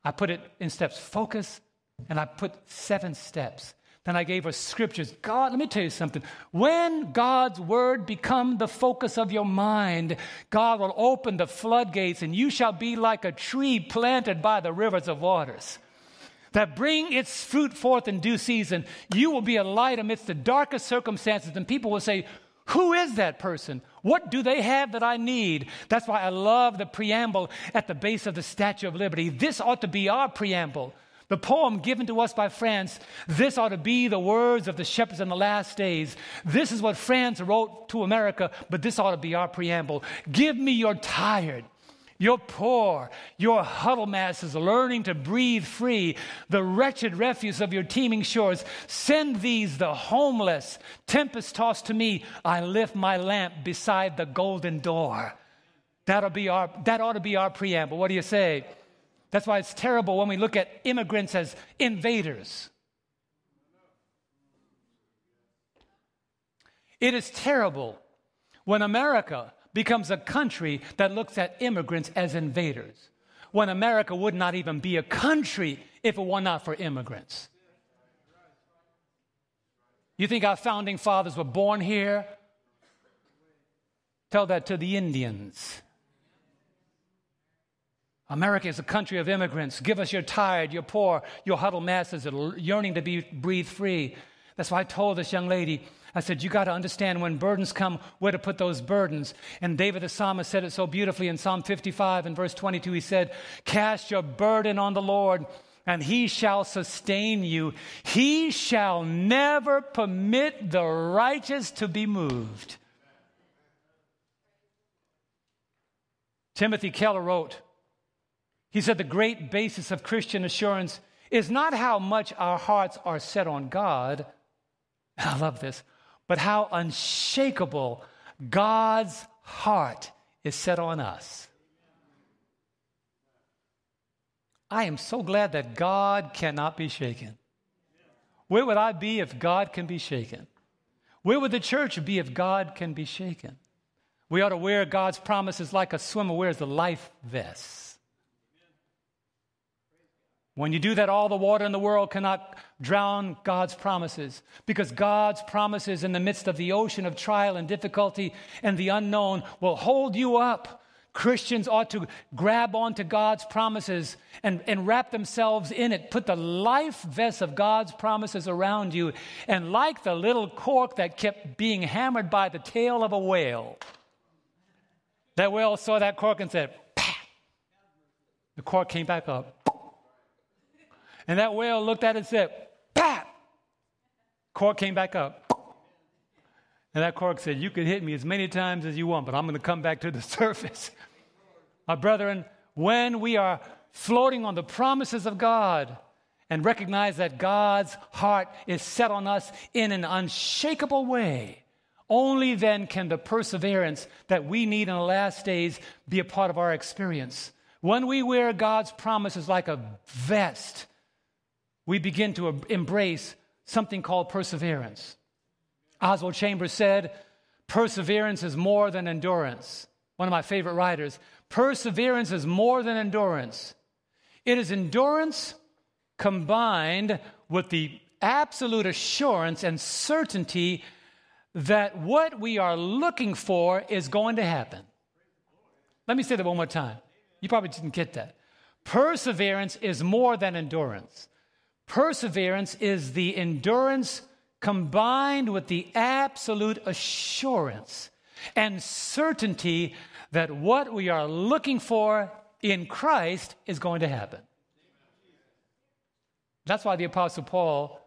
I put it in steps focus, and I put seven steps. Then I gave her scriptures. God, let me tell you something. When God's word become the focus of your mind, God will open the floodgates and you shall be like a tree planted by the rivers of waters that bring its fruit forth in due season. You will be a light amidst the darkest circumstances and people will say, who is that person? What do they have that I need? That's why I love the preamble at the base of the Statue of Liberty. This ought to be our preamble. The poem given to us by France, this ought to be the words of the shepherds in the last days. This is what France wrote to America, but this ought to be our preamble. Give me your tired, your poor, your huddle masses learning to breathe free, the wretched refuse of your teeming shores. Send these, the homeless, tempest tossed to me. I lift my lamp beside the golden door. That'll be our, that ought to be our preamble. What do you say? That's why it's terrible when we look at immigrants as invaders. It is terrible when America becomes a country that looks at immigrants as invaders, when America would not even be a country if it were not for immigrants. You think our founding fathers were born here? Tell that to the Indians. America is a country of immigrants. Give us your tired, your poor, your huddled masses that are yearning to be breathed free. That's why I told this young lady, I said, You got to understand when burdens come, where to put those burdens. And David the psalmist said it so beautifully in Psalm 55 and verse 22. He said, Cast your burden on the Lord, and he shall sustain you. He shall never permit the righteous to be moved. Timothy Keller wrote, he said the great basis of Christian assurance is not how much our hearts are set on God. *laughs* I love this, but how unshakable God's heart is set on us. I am so glad that God cannot be shaken. Where would I be if God can be shaken? Where would the church be if God can be shaken? We ought to wear God's promises like a swimmer wears a life vest. When you do that, all the water in the world cannot drown God's promises because God's promises in the midst of the ocean of trial and difficulty and the unknown will hold you up. Christians ought to grab onto God's promises and, and wrap themselves in it. Put the life vest of God's promises around you. And like the little cork that kept being hammered by the tail of a whale, that whale saw that cork and said, Pah! The cork came back up. And that whale looked at it and said, Pat! Cork came back up. And that cork said, You can hit me as many times as you want, but I'm going to come back to the *laughs* surface. My brethren, when we are floating on the promises of God and recognize that God's heart is set on us in an unshakable way, only then can the perseverance that we need in the last days be a part of our experience. When we wear God's promises like a vest, we begin to embrace something called perseverance. Oswald Chambers said, Perseverance is more than endurance. One of my favorite writers. Perseverance is more than endurance. It is endurance combined with the absolute assurance and certainty that what we are looking for is going to happen. Let me say that one more time. You probably didn't get that. Perseverance is more than endurance. Perseverance is the endurance combined with the absolute assurance and certainty that what we are looking for in Christ is going to happen. That's why the Apostle Paul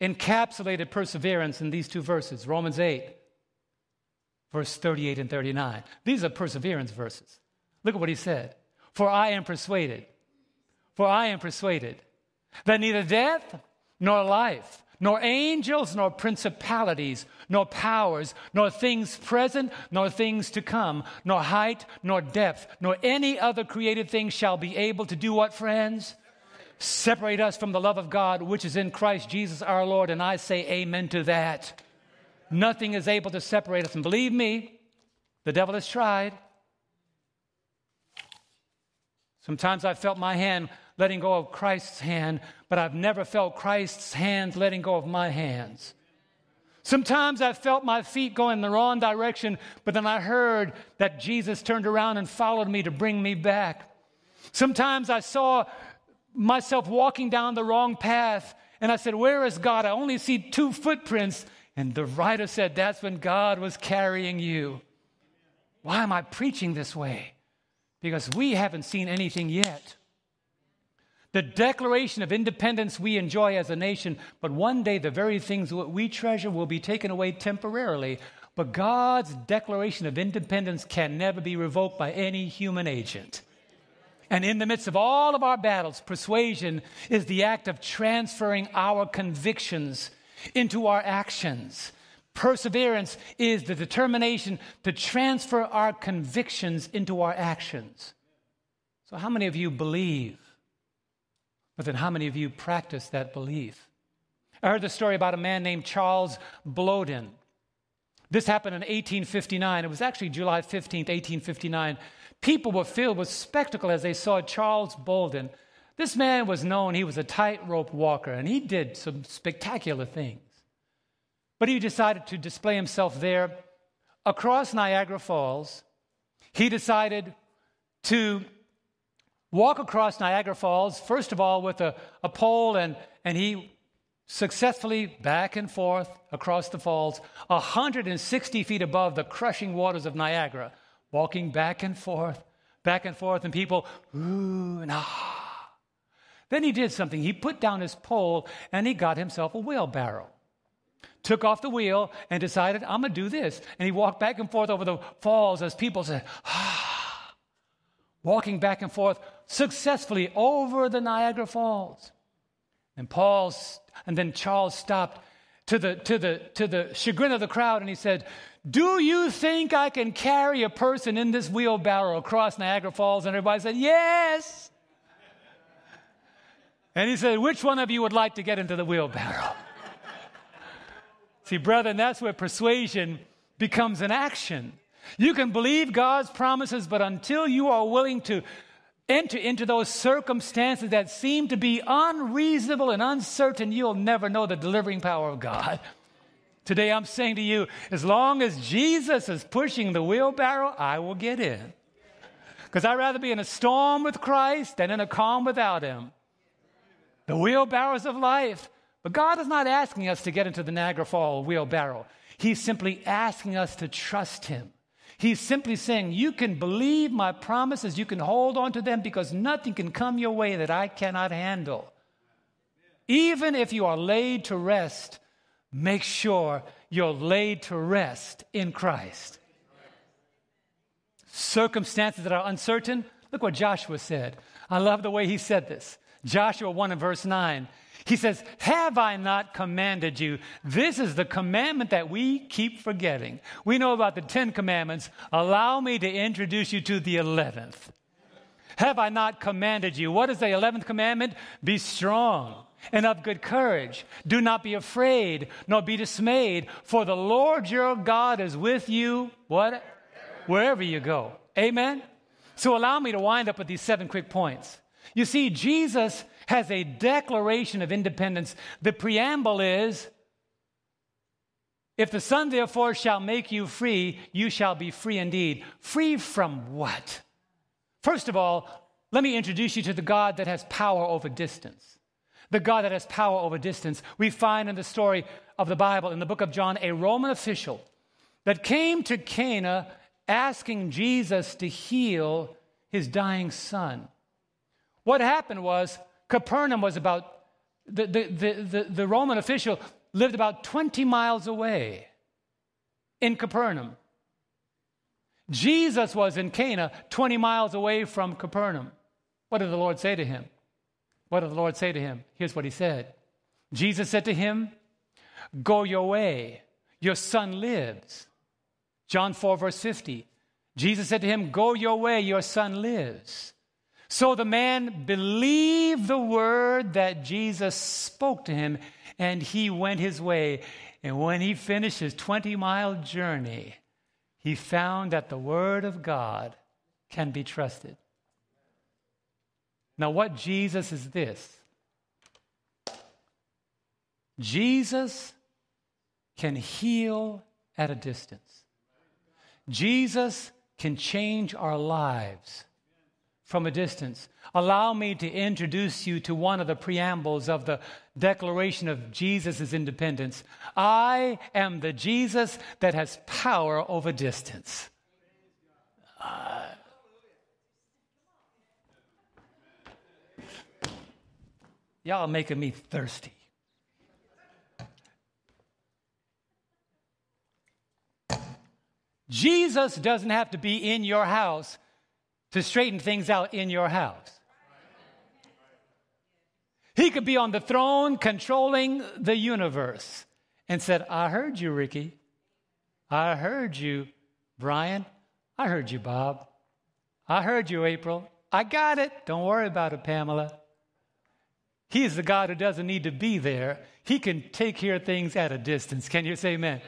encapsulated perseverance in these two verses Romans 8. verse 38 and 39. These are perseverance verses. Look at what he said. For I am persuaded, for I am persuaded that neither death nor life, nor angels, nor principalities, nor powers, nor things present, nor things to come, nor height, nor depth, nor any other created thing shall be able to do what, friends? Separate us from the love of God which is in Christ Jesus our Lord. And I say amen to that. Nothing is able to separate us. And believe me, the devil has tried. Sometimes I felt my hand letting go of Christ's hand, but I've never felt Christ's hand letting go of my hands. Sometimes I felt my feet going in the wrong direction, but then I heard that Jesus turned around and followed me to bring me back. Sometimes I saw myself walking down the wrong path, and I said, Where is God? I only see two footprints. And the writer said, That's when God was carrying you. Why am I preaching this way? Because we haven't seen anything yet. The declaration of independence we enjoy as a nation, but one day the very things that we treasure will be taken away temporarily. But God's declaration of independence can never be revoked by any human agent. And in the midst of all of our battles, persuasion is the act of transferring our convictions into our actions. Perseverance is the determination to transfer our convictions into our actions. So, how many of you believe? But then, how many of you practice that belief? I heard the story about a man named Charles Blondin. This happened in 1859. It was actually July 15th, 1859. People were filled with spectacle as they saw Charles Bolden. This man was known, he was a tightrope walker, and he did some spectacular things. But he decided to display himself there across Niagara Falls. He decided to walk across Niagara Falls, first of all, with a, a pole, and, and he successfully back and forth across the falls, 160 feet above the crushing waters of Niagara, walking back and forth, back and forth, and people, ooh and ah. Then he did something. He put down his pole and he got himself a wheelbarrow took off the wheel and decided, I'm going to do this. And he walked back and forth over the falls as people said, ah, walking back and forth successfully over the Niagara Falls. And Paul's, and then Charles stopped to the, to the, to the chagrin of the crowd and he said, Do you think I can carry a person in this wheelbarrow across Niagara Falls? And everybody said, Yes. And he said, Which one of you would like to get into the wheelbarrow? See, brethren, that's where persuasion becomes an action. You can believe God's promises, but until you are willing to enter into those circumstances that seem to be unreasonable and uncertain, you'll never know the delivering power of God. Today, I'm saying to you, as long as Jesus is pushing the wheelbarrow, I will get in. Because I'd rather be in a storm with Christ than in a calm without Him. The wheelbarrows of life but God is not asking us to get into the Niagara Fall wheelbarrow. He's simply asking us to trust Him. He's simply saying, You can believe my promises, you can hold on to them because nothing can come your way that I cannot handle. Even if you are laid to rest, make sure you're laid to rest in Christ. Circumstances that are uncertain, look what Joshua said. I love the way he said this. Joshua 1 and verse 9. He says, Have I not commanded you? This is the commandment that we keep forgetting. We know about the Ten Commandments. Allow me to introduce you to the eleventh. Have I not commanded you? What is the eleventh commandment? Be strong and of good courage. Do not be afraid, nor be dismayed, for the Lord your God is with you, what? Wherever you go. Amen? So allow me to wind up with these seven quick points. You see, Jesus has a declaration of independence. The preamble is If the Son therefore shall make you free, you shall be free indeed. Free from what? First of all, let me introduce you to the God that has power over distance. The God that has power over distance. We find in the story of the Bible, in the book of John, a Roman official that came to Cana asking Jesus to heal his dying son. What happened was Capernaum was about, the, the, the, the, Roman official lived about 20 miles away in Capernaum. Jesus was in Cana, 20 miles away from Capernaum. What did the Lord say to him? What did the Lord say to him? Here's what he said Jesus said to him, Go your way, your son lives. John 4, verse 50. Jesus said to him, Go your way, your son lives. So the man believed the word that Jesus spoke to him, and he went his way. And when he finished his 20 mile journey, he found that the word of God can be trusted. Now, what Jesus is this? Jesus can heal at a distance. Jesus can change our lives from a distance. Allow me to introduce you to one of the preambles of the Declaration of Jesus' independence. I am the Jesus that has power over distance. Uh, y'all are making me thirsty. Jesus doesn't have to be in your house to straighten things out in your house. He could be on the throne controlling the universe and said, I heard you, Ricky. I heard you, Brian. I heard you, Bob. I heard you, April. I got it. Don't worry about it, Pamela. He is the God who doesn't need to be there. He can take care of things at a distance. Can you say amen?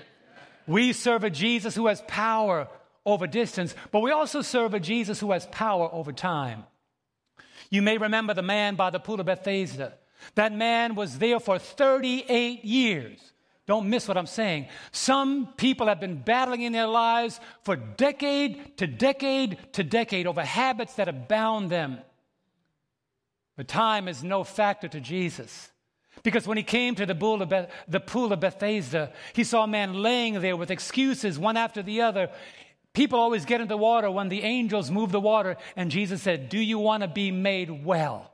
We serve a Jesus who has power over distance, but we also serve a Jesus who has power over time. You may remember the man by the pool of Bethesda. That man was there for 38 years. Don't miss what I'm saying. Some people have been battling in their lives for decade to decade to decade over habits that have bound them. But time is no factor to Jesus. Because when he came to the pool, of Bethesda, he saw a man laying there with excuses, one after the other. People always get into water when the angels move the water, and Jesus said, Do you want to be made well?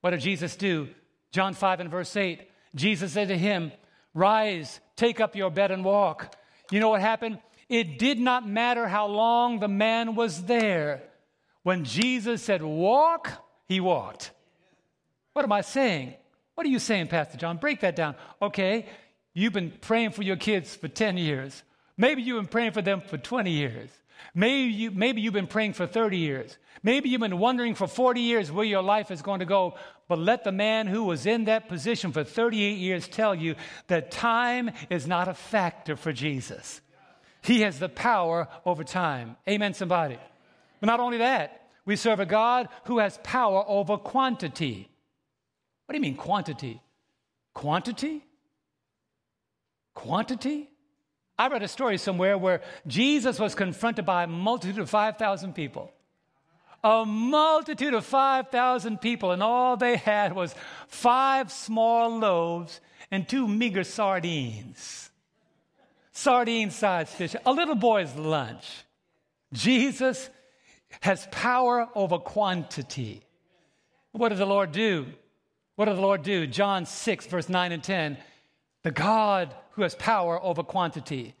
What did Jesus do? John 5 and verse 8. Jesus said to him, Rise, take up your bed and walk. You know what happened? It did not matter how long the man was there. When Jesus said, Walk, he walked. What am I saying? What are you saying, Pastor John? Break that down. Okay, you've been praying for your kids for 10 years. Maybe you've been praying for them for 20 years. Maybe, you, maybe you've been praying for 30 years. Maybe you've been wondering for 40 years where your life is going to go. But let the man who was in that position for 38 years tell you that time is not a factor for Jesus. He has the power over time. Amen, somebody. But not only that, we serve a God who has power over quantity. What do you mean, quantity? Quantity? Quantity? I read a story somewhere where Jesus was confronted by a multitude of 5,000 people. A multitude of 5,000 people, and all they had was five small loaves and two meager sardines. Sardine sized fish, a little boy's lunch. Jesus has power over quantity. What did the Lord do? What did the Lord do? John 6, verse 9 and 10. The God who has power over quantity.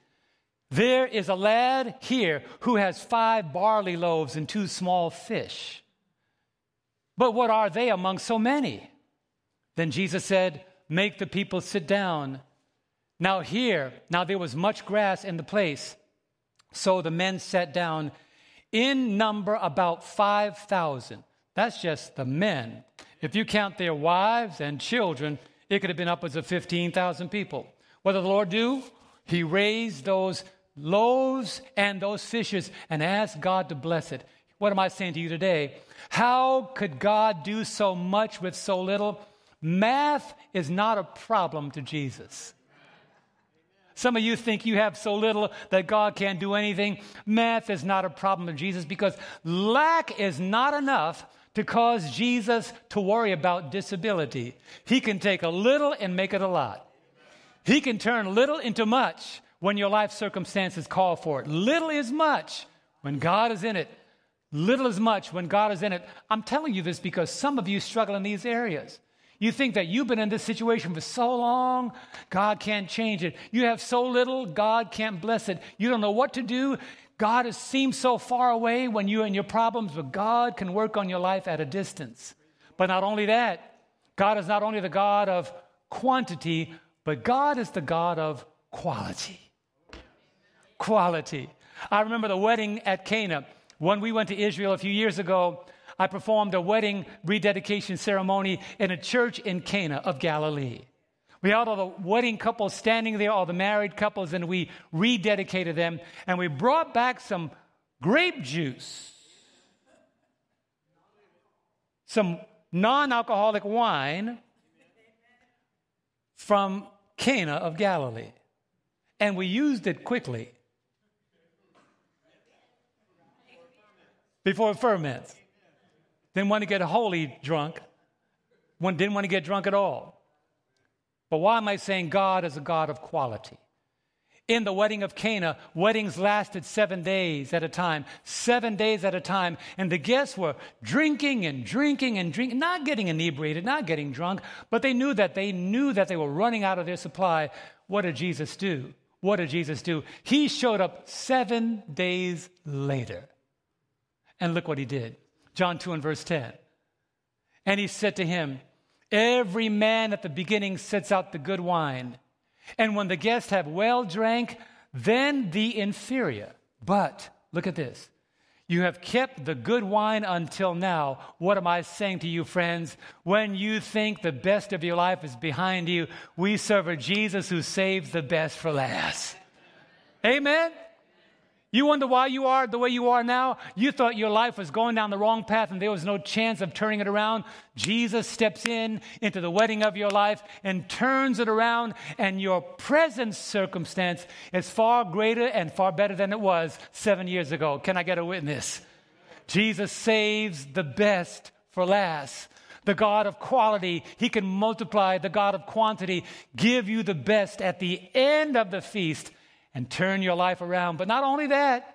There is a lad here who has five barley loaves and two small fish. But what are they among so many? Then Jesus said, Make the people sit down. Now, here, now there was much grass in the place. So the men sat down, in number about 5,000. That's just the men. If you count their wives and children, it could have been upwards of 15,000 people. What did the Lord do? He raised those loaves and those fishes and asked God to bless it. What am I saying to you today? How could God do so much with so little? Math is not a problem to Jesus. Some of you think you have so little that God can't do anything. Math is not a problem to Jesus because lack is not enough to cause Jesus to worry about disability. He can take a little and make it a lot. He can turn little into much when your life circumstances call for it. Little is much when God is in it. Little is much when God is in it. I'm telling you this because some of you struggle in these areas. You think that you've been in this situation for so long, God can't change it. You have so little, God can't bless it. You don't know what to do. God has seemed so far away when you're in your problems, but God can work on your life at a distance. But not only that, God is not only the God of quantity, but God is the God of quality. Quality. I remember the wedding at Cana. When we went to Israel a few years ago, I performed a wedding rededication ceremony in a church in Cana of Galilee. We had all the wedding couples standing there, all the married couples, and we rededicated them. And we brought back some grape juice, some non alcoholic wine from Cana of Galilee. And we used it quickly before it ferments. Didn't want to get wholly drunk, didn't want to get drunk at all. But why am I saying God is a God of quality? In the wedding of Cana, weddings lasted seven days at a time, seven days at a time, and the guests were drinking and drinking and drinking, not getting inebriated, not getting drunk, but they knew that they knew that they were running out of their supply. What did Jesus do? What did Jesus do? He showed up seven days later. And look what he did. John 2 and verse 10. And he said to him, Every man at the beginning sets out the good wine, and when the guests have well drank, then the inferior. But look at this. You have kept the good wine until now. What am I saying to you, friends? When you think the best of your life is behind you, we serve a Jesus who saves the best for last. Amen? You wonder why you are the way you are now? You thought your life was going down the wrong path and there was no chance of turning it around. Jesus steps in into the wedding of your life and turns it around, and your present circumstance is far greater and far better than it was seven years ago. Can I get a witness? Jesus saves the best for last the God of quality. He can multiply the God of quantity, give you the best at the end of the feast and turn your life around. But not only that,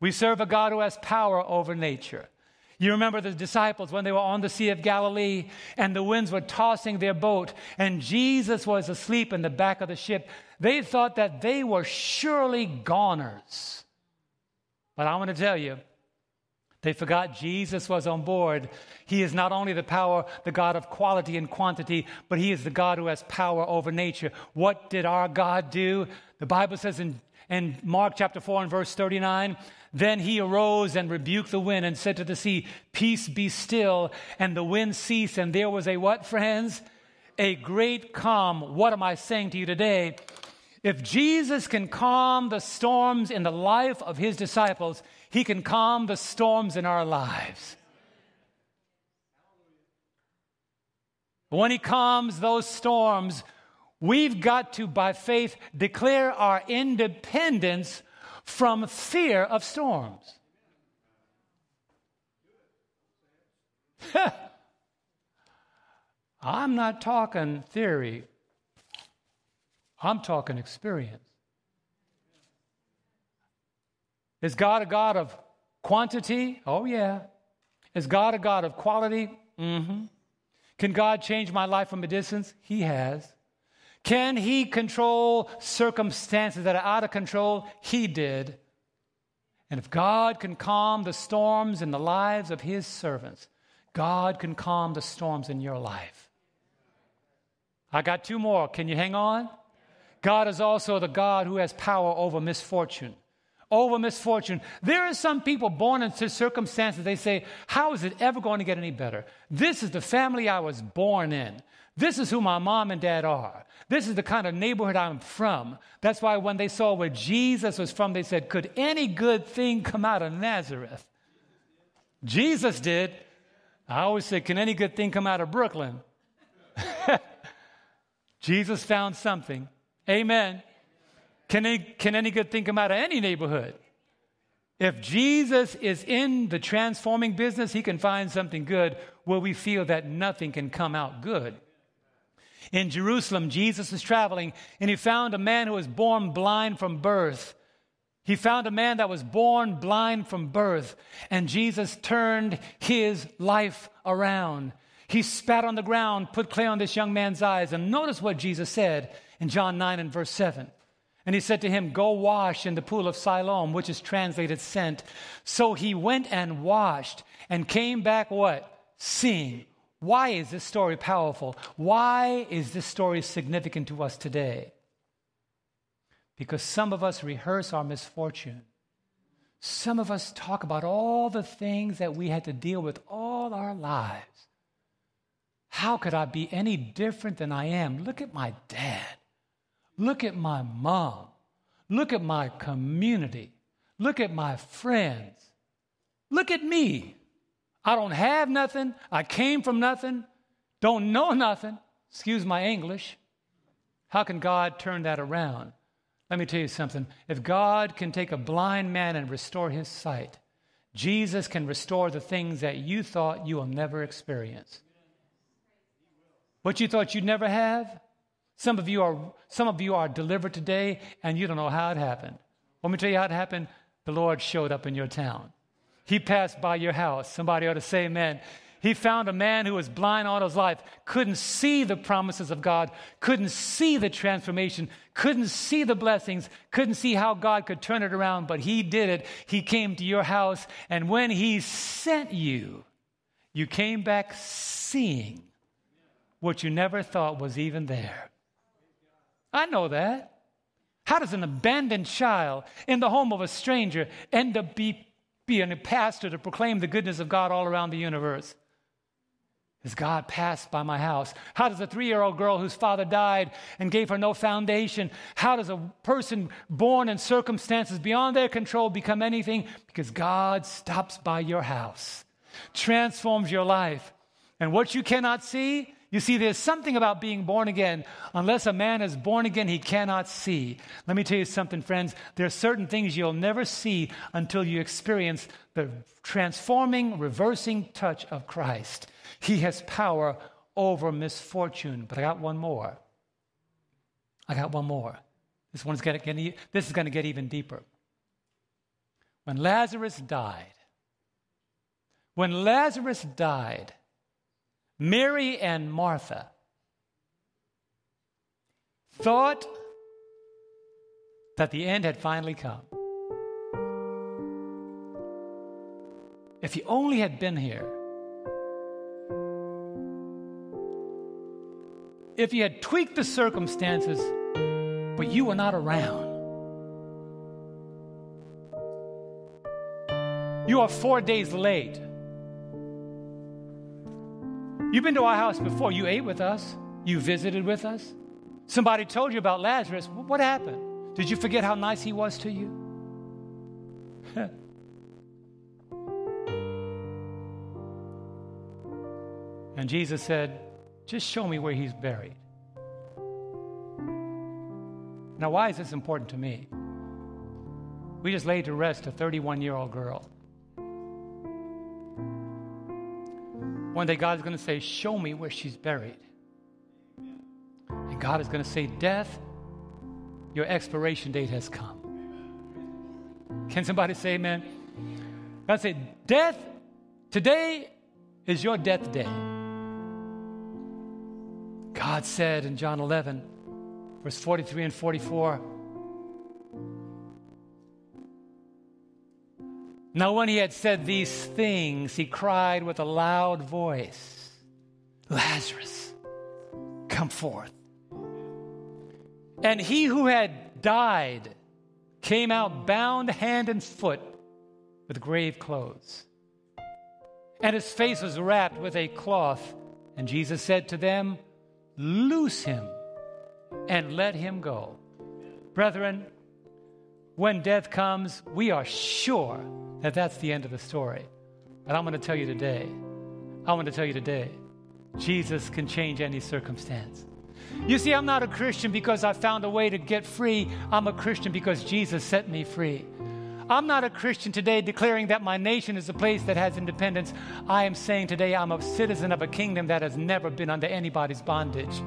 we serve a God who has power over nature. You remember the disciples when they were on the Sea of Galilee and the winds were tossing their boat and Jesus was asleep in the back of the ship. They thought that they were surely goners. But I want to tell you, they forgot Jesus was on board. He is not only the power, the God of quality and quantity, but He is the God who has power over nature. What did our God do? The Bible says in, in Mark chapter 4 and verse 39 Then he arose and rebuked the wind and said to the sea, Peace be still. And the wind ceased, and there was a what, friends? A great calm. What am I saying to you today? If Jesus can calm the storms in the life of his disciples, he can calm the storms in our lives. But When he calms those storms, We've got to, by faith, declare our independence from fear of storms. *laughs* I'm not talking theory, I'm talking experience. Is God a God of quantity? Oh, yeah. Is God a God of quality? Mm hmm. Can God change my life from a distance? He has. Can he control circumstances that are out of control? He did. And if God can calm the storms in the lives of his servants, God can calm the storms in your life. I got two more. Can you hang on? God is also the God who has power over misfortune. Over misfortune. There are some people born into circumstances, they say, How is it ever going to get any better? This is the family I was born in. This is who my mom and dad are. This is the kind of neighborhood I'm from. That's why when they saw where Jesus was from, they said, Could any good thing come out of Nazareth? Jesus did. I always say, Can any good thing come out of Brooklyn? *laughs* Jesus found something. Amen. Can any, can any good thing come out of any neighborhood? If Jesus is in the transforming business, he can find something good where we feel that nothing can come out good. In Jerusalem, Jesus was traveling and he found a man who was born blind from birth. He found a man that was born blind from birth, and Jesus turned his life around. He spat on the ground, put clay on this young man's eyes, and notice what Jesus said in John 9 and verse 7. And he said to him, Go wash in the pool of Siloam, which is translated sent. So he went and washed and came back what? Seeing. Why is this story powerful? Why is this story significant to us today? Because some of us rehearse our misfortune. Some of us talk about all the things that we had to deal with all our lives. How could I be any different than I am? Look at my dad. Look at my mom. Look at my community. Look at my friends. Look at me. I don't have nothing. I came from nothing. Don't know nothing. Excuse my English. How can God turn that around? Let me tell you something. If God can take a blind man and restore his sight, Jesus can restore the things that you thought you will never experience. What you thought you'd never have, some of you are, some of you are delivered today and you don't know how it happened. Let me tell you how it happened. The Lord showed up in your town. He passed by your house. Somebody ought to say amen. He found a man who was blind all his life, couldn't see the promises of God, couldn't see the transformation, couldn't see the blessings, couldn't see how God could turn it around, but he did it. He came to your house, and when he sent you, you came back seeing what you never thought was even there. I know that. How does an abandoned child in the home of a stranger end up be, being a pastor to proclaim the goodness of God all around the universe? As God passed by my house? How does a three year old girl whose father died and gave her no foundation, how does a person born in circumstances beyond their control become anything? Because God stops by your house, transforms your life. And what you cannot see, you see, there's something about being born again. Unless a man is born again, he cannot see. Let me tell you something, friends. There are certain things you'll never see until you experience the transforming, reversing touch of Christ. He has power over misfortune. But I got one more. I got one more. This one's to get, this is going to get even deeper. When Lazarus died, when Lazarus died, Mary and Martha thought that the end had finally come. If he only had been here, if he had tweaked the circumstances, but you were not around. You are four days late. You've been to our house before. You ate with us, you visited with us. Somebody told you about Lazarus. What happened? Did you forget how nice he was to you? *laughs* and Jesus said, Just show me where he's buried. Now, why is this important to me? We just laid to rest a 31 year old girl. One day God is going to say, Show me where she's buried. And God is going to say, Death, your expiration date has come. Can somebody say amen? God said, Death, today is your death day. God said in John 11, verse 43 and 44, Now, when he had said these things, he cried with a loud voice, Lazarus, come forth. And he who had died came out bound hand and foot with grave clothes. And his face was wrapped with a cloth. And Jesus said to them, Loose him and let him go. Brethren, when death comes, we are sure that that's the end of the story. But I'm going to tell you today, I'm going to tell you today, Jesus can change any circumstance. You see, I'm not a Christian because I found a way to get free. I'm a Christian because Jesus set me free. I'm not a Christian today declaring that my nation is a place that has independence. I am saying today I'm a citizen of a kingdom that has never been under anybody's bondage.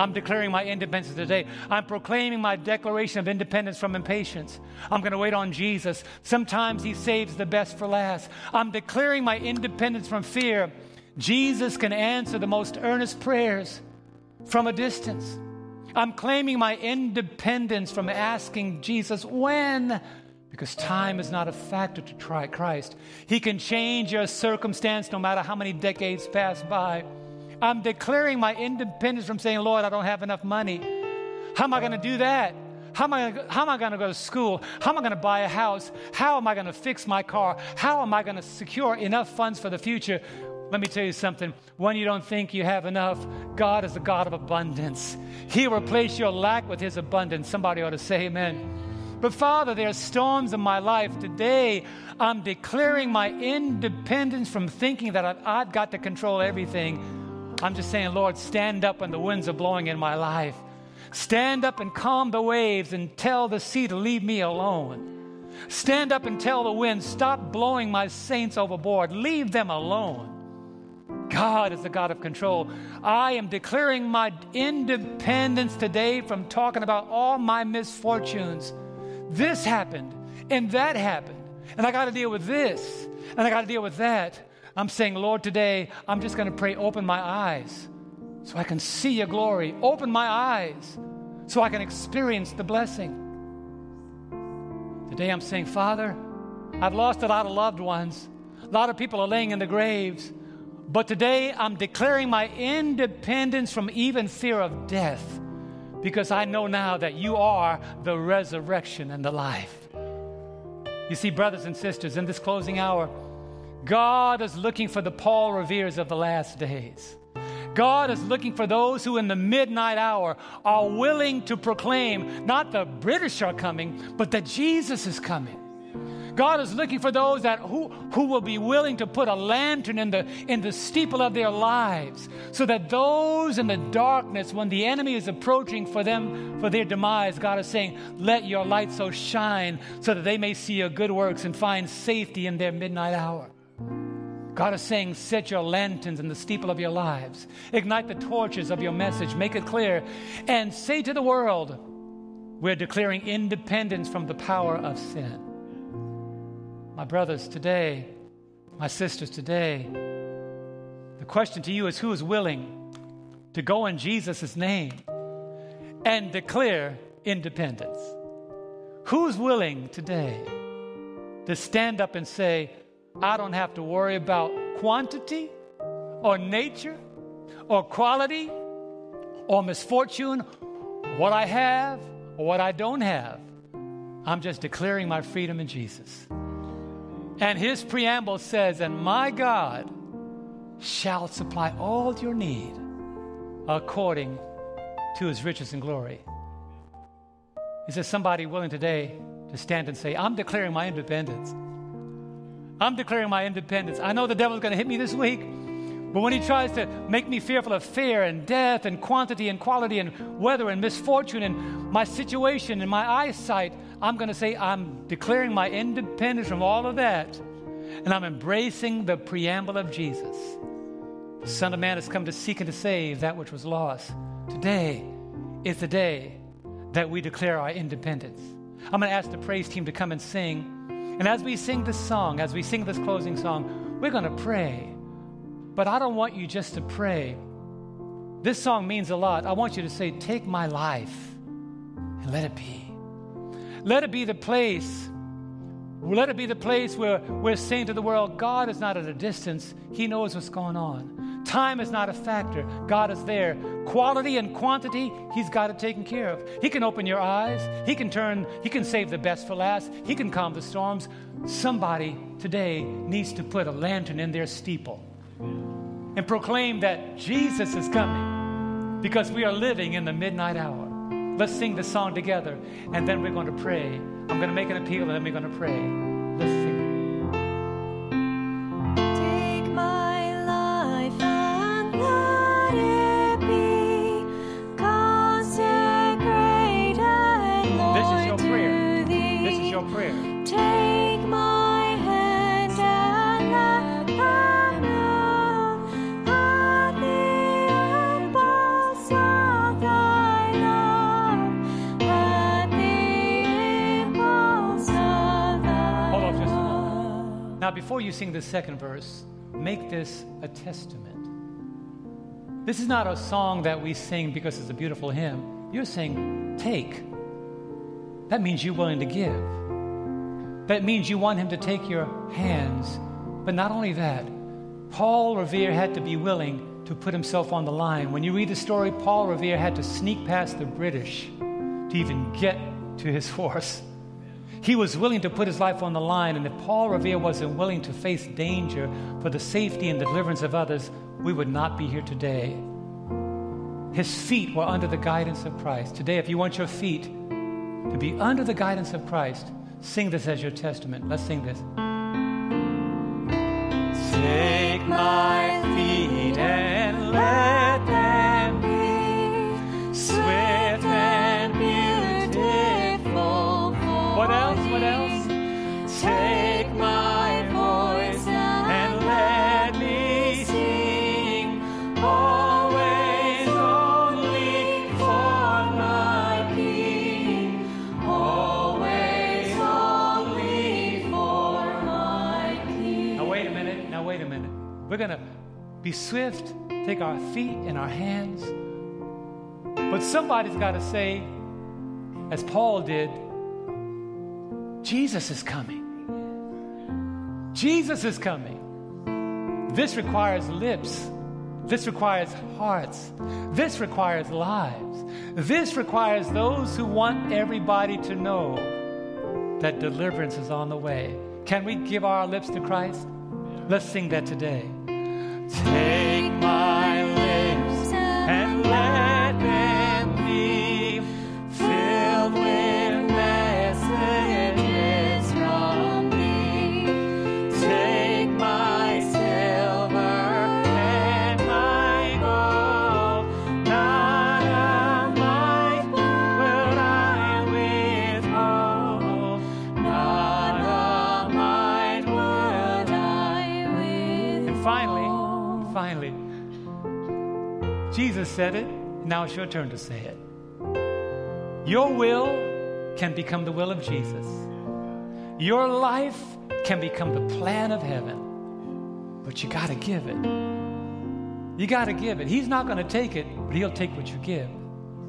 I'm declaring my independence today. I'm proclaiming my declaration of independence from impatience. I'm going to wait on Jesus. Sometimes He saves the best for last. I'm declaring my independence from fear. Jesus can answer the most earnest prayers from a distance. I'm claiming my independence from asking Jesus when, because time is not a factor to try Christ. He can change your circumstance no matter how many decades pass by. I'm declaring my independence from saying, Lord, I don't have enough money. How am I going to do that? How am, I, I going to go to school? How am I going to buy a house? How am I going to fix my car? How am I going to secure enough funds for the future? Let me tell you something. When you don't think you have enough, God is the God of abundance. He'll replace your lack with His abundance. Somebody ought to say amen. But Father, there are storms in my life. Today, I'm declaring my independence from thinking that I've, I've got to control everything. I'm just saying, Lord, stand up when the winds are blowing in my life. Stand up and calm the waves and tell the sea to leave me alone. Stand up and tell the wind, stop blowing my saints overboard. Leave them alone. God is the God of control. I am declaring my independence today from talking about all my misfortunes. This happened and that happened, and I got to deal with this and I got to deal with that. I'm saying, Lord, today I'm just going to pray, open my eyes so I can see your glory. Open my eyes so I can experience the blessing. Today I'm saying, Father, I've lost a lot of loved ones. A lot of people are laying in the graves. But today I'm declaring my independence from even fear of death because I know now that you are the resurrection and the life. You see, brothers and sisters, in this closing hour, God is looking for the Paul Reveres of the last days. God is looking for those who, in the midnight hour, are willing to proclaim not the British are coming, but that Jesus is coming. God is looking for those that who, who will be willing to put a lantern in the, in the steeple of their lives so that those in the darkness, when the enemy is approaching for them for their demise, God is saying, Let your light so shine so that they may see your good works and find safety in their midnight hour. God is saying, Set your lanterns in the steeple of your lives, ignite the torches of your message, make it clear, and say to the world, We're declaring independence from the power of sin. My brothers, today, my sisters, today, the question to you is who is willing to go in Jesus' name and declare independence? Who's willing today to stand up and say, I don't have to worry about quantity or nature or quality or misfortune, what I have or what I don't have? I'm just declaring my freedom in Jesus. And his preamble says, And my God shall supply all your need according to his riches and glory. Is there somebody willing today to stand and say, I'm declaring my independence? I'm declaring my independence. I know the devil's going to hit me this week, but when he tries to make me fearful of fear and death and quantity and quality and weather and misfortune and my situation and my eyesight, I'm going to say, I'm declaring my independence from all of that. And I'm embracing the preamble of Jesus. The Son of Man has come to seek and to save that which was lost. Today is the day that we declare our independence. I'm going to ask the praise team to come and sing. And as we sing this song, as we sing this closing song, we're going to pray. But I don't want you just to pray. This song means a lot. I want you to say, Take my life and let it be. Let it be the place. Let it be the place where we're saying to the world, God is not at a distance. He knows what's going on. Time is not a factor. God is there. Quality and quantity, He's got it taken care of. He can open your eyes. He can turn, He can save the best for last. He can calm the storms. Somebody today needs to put a lantern in their steeple and proclaim that Jesus is coming because we are living in the midnight hour. Let's sing the song together, and then we're going to pray. I'm going to make an appeal, and then we're going to pray. Let's sing. Now, before you sing the second verse, make this a testament. This is not a song that we sing because it's a beautiful hymn. You're saying, take. That means you're willing to give. That means you want Him to take your hands. But not only that, Paul Revere had to be willing to put himself on the line. When you read the story, Paul Revere had to sneak past the British to even get to his *laughs* horse. He was willing to put his life on the line, and if Paul Revere wasn't willing to face danger for the safety and deliverance of others, we would not be here today. His feet were under the guidance of Christ. Today, if you want your feet to be under the guidance of Christ, sing this as your testament. Let's sing this. Take my We're gonna be swift, take our feet in our hands. But somebody's got to say, as Paul did, Jesus is coming. Jesus is coming. This requires lips. This requires hearts. This requires lives. This requires those who want everybody to know that deliverance is on the way. Can we give our lips to Christ? Let's sing that today. Take my lips and said it. Now it's your turn to say it. Your will can become the will of Jesus. Your life can become the plan of heaven. But you got to give it. You got to give it. He's not going to take it, but He'll take what you give.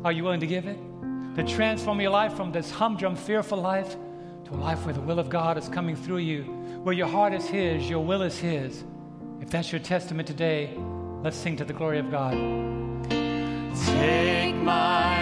Are you willing to give it? To transform your life from this humdrum, fearful life to a life where the will of God is coming through you, where your heart is His, your will is His. If that's your testament today, let's sing to the glory of God. Take my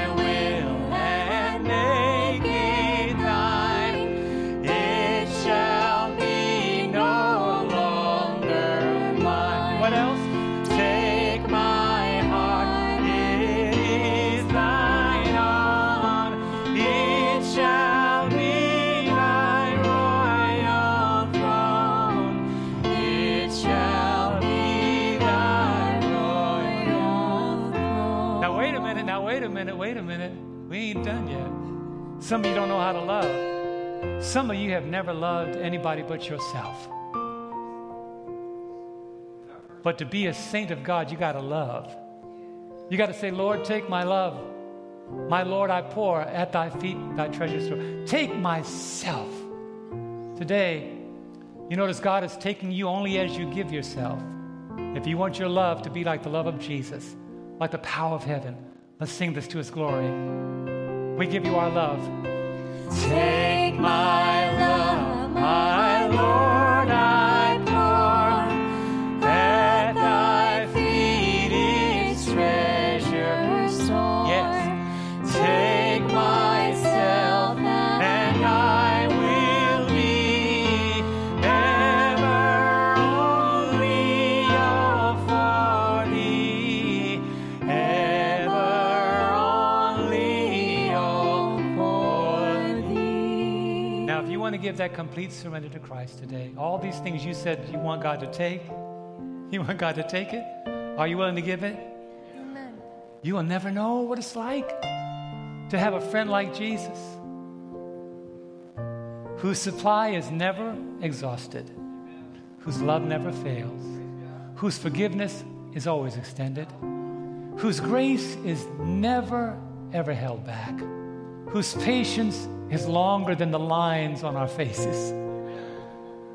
Some of you don't know how to love. Some of you have never loved anybody but yourself. But to be a saint of God, you got to love. You got to say, Lord, take my love. My Lord, I pour at thy feet thy treasure store. Take myself. Today, you notice God is taking you only as you give yourself. If you want your love to be like the love of Jesus, like the power of heaven, let's sing this to his glory. We give you our love. Take my give that complete surrender to Christ today, all these things you said you want God to take, *laughs* you want God to take it? Are you willing to give it? You will never know what it's like to have a friend like Jesus whose supply is never exhausted, whose love never fails, whose forgiveness is always extended, whose grace is never, ever held back, whose patience is longer than the lines on our faces,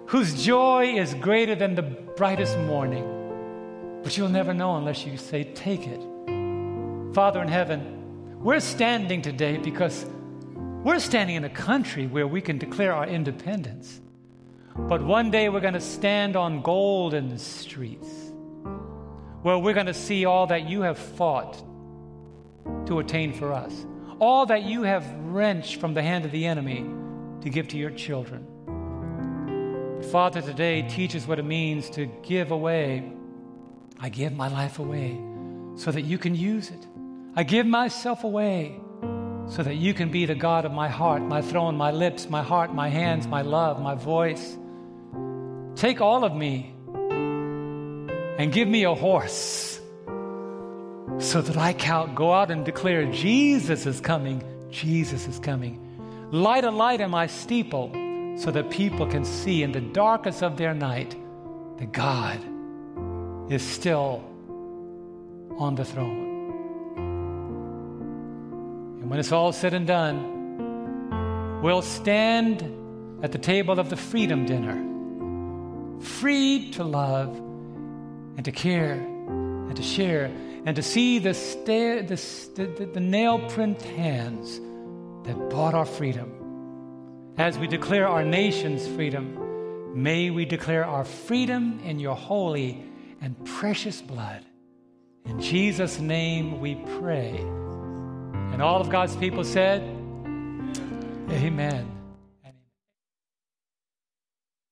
whose joy is greater than the brightest morning. But you'll never know unless you say, Take it. Father in heaven, We're standing today because we're standing in a country where we can declare our independence. But one day we're going to stand on golden streets where we're going to see all that you have fought to attain for us, all that you have wrenched from the hand of the enemy to give to your children. Father, today teach us what it means to give away. I give my life away so that you can use it. I give myself away so that you can be the God of my heart, my throne, my lips, my heart, my hands, my love, my voice. Take all of me and give me a horse so that I can go out and declare Jesus is coming, Jesus is coming. Light a light in my steeple so that people can see in the darkest of their night that God is still on the throne. And when it's all said and done, we'll stand at the table of the freedom dinner, free to love and to care and to share and to see the, sta- the, the, the nail print hands that bought our freedom. As we declare our nation's freedom, may we declare our freedom in your holy and precious blood. In Jesus' name we pray. And all of God's people said, Amen.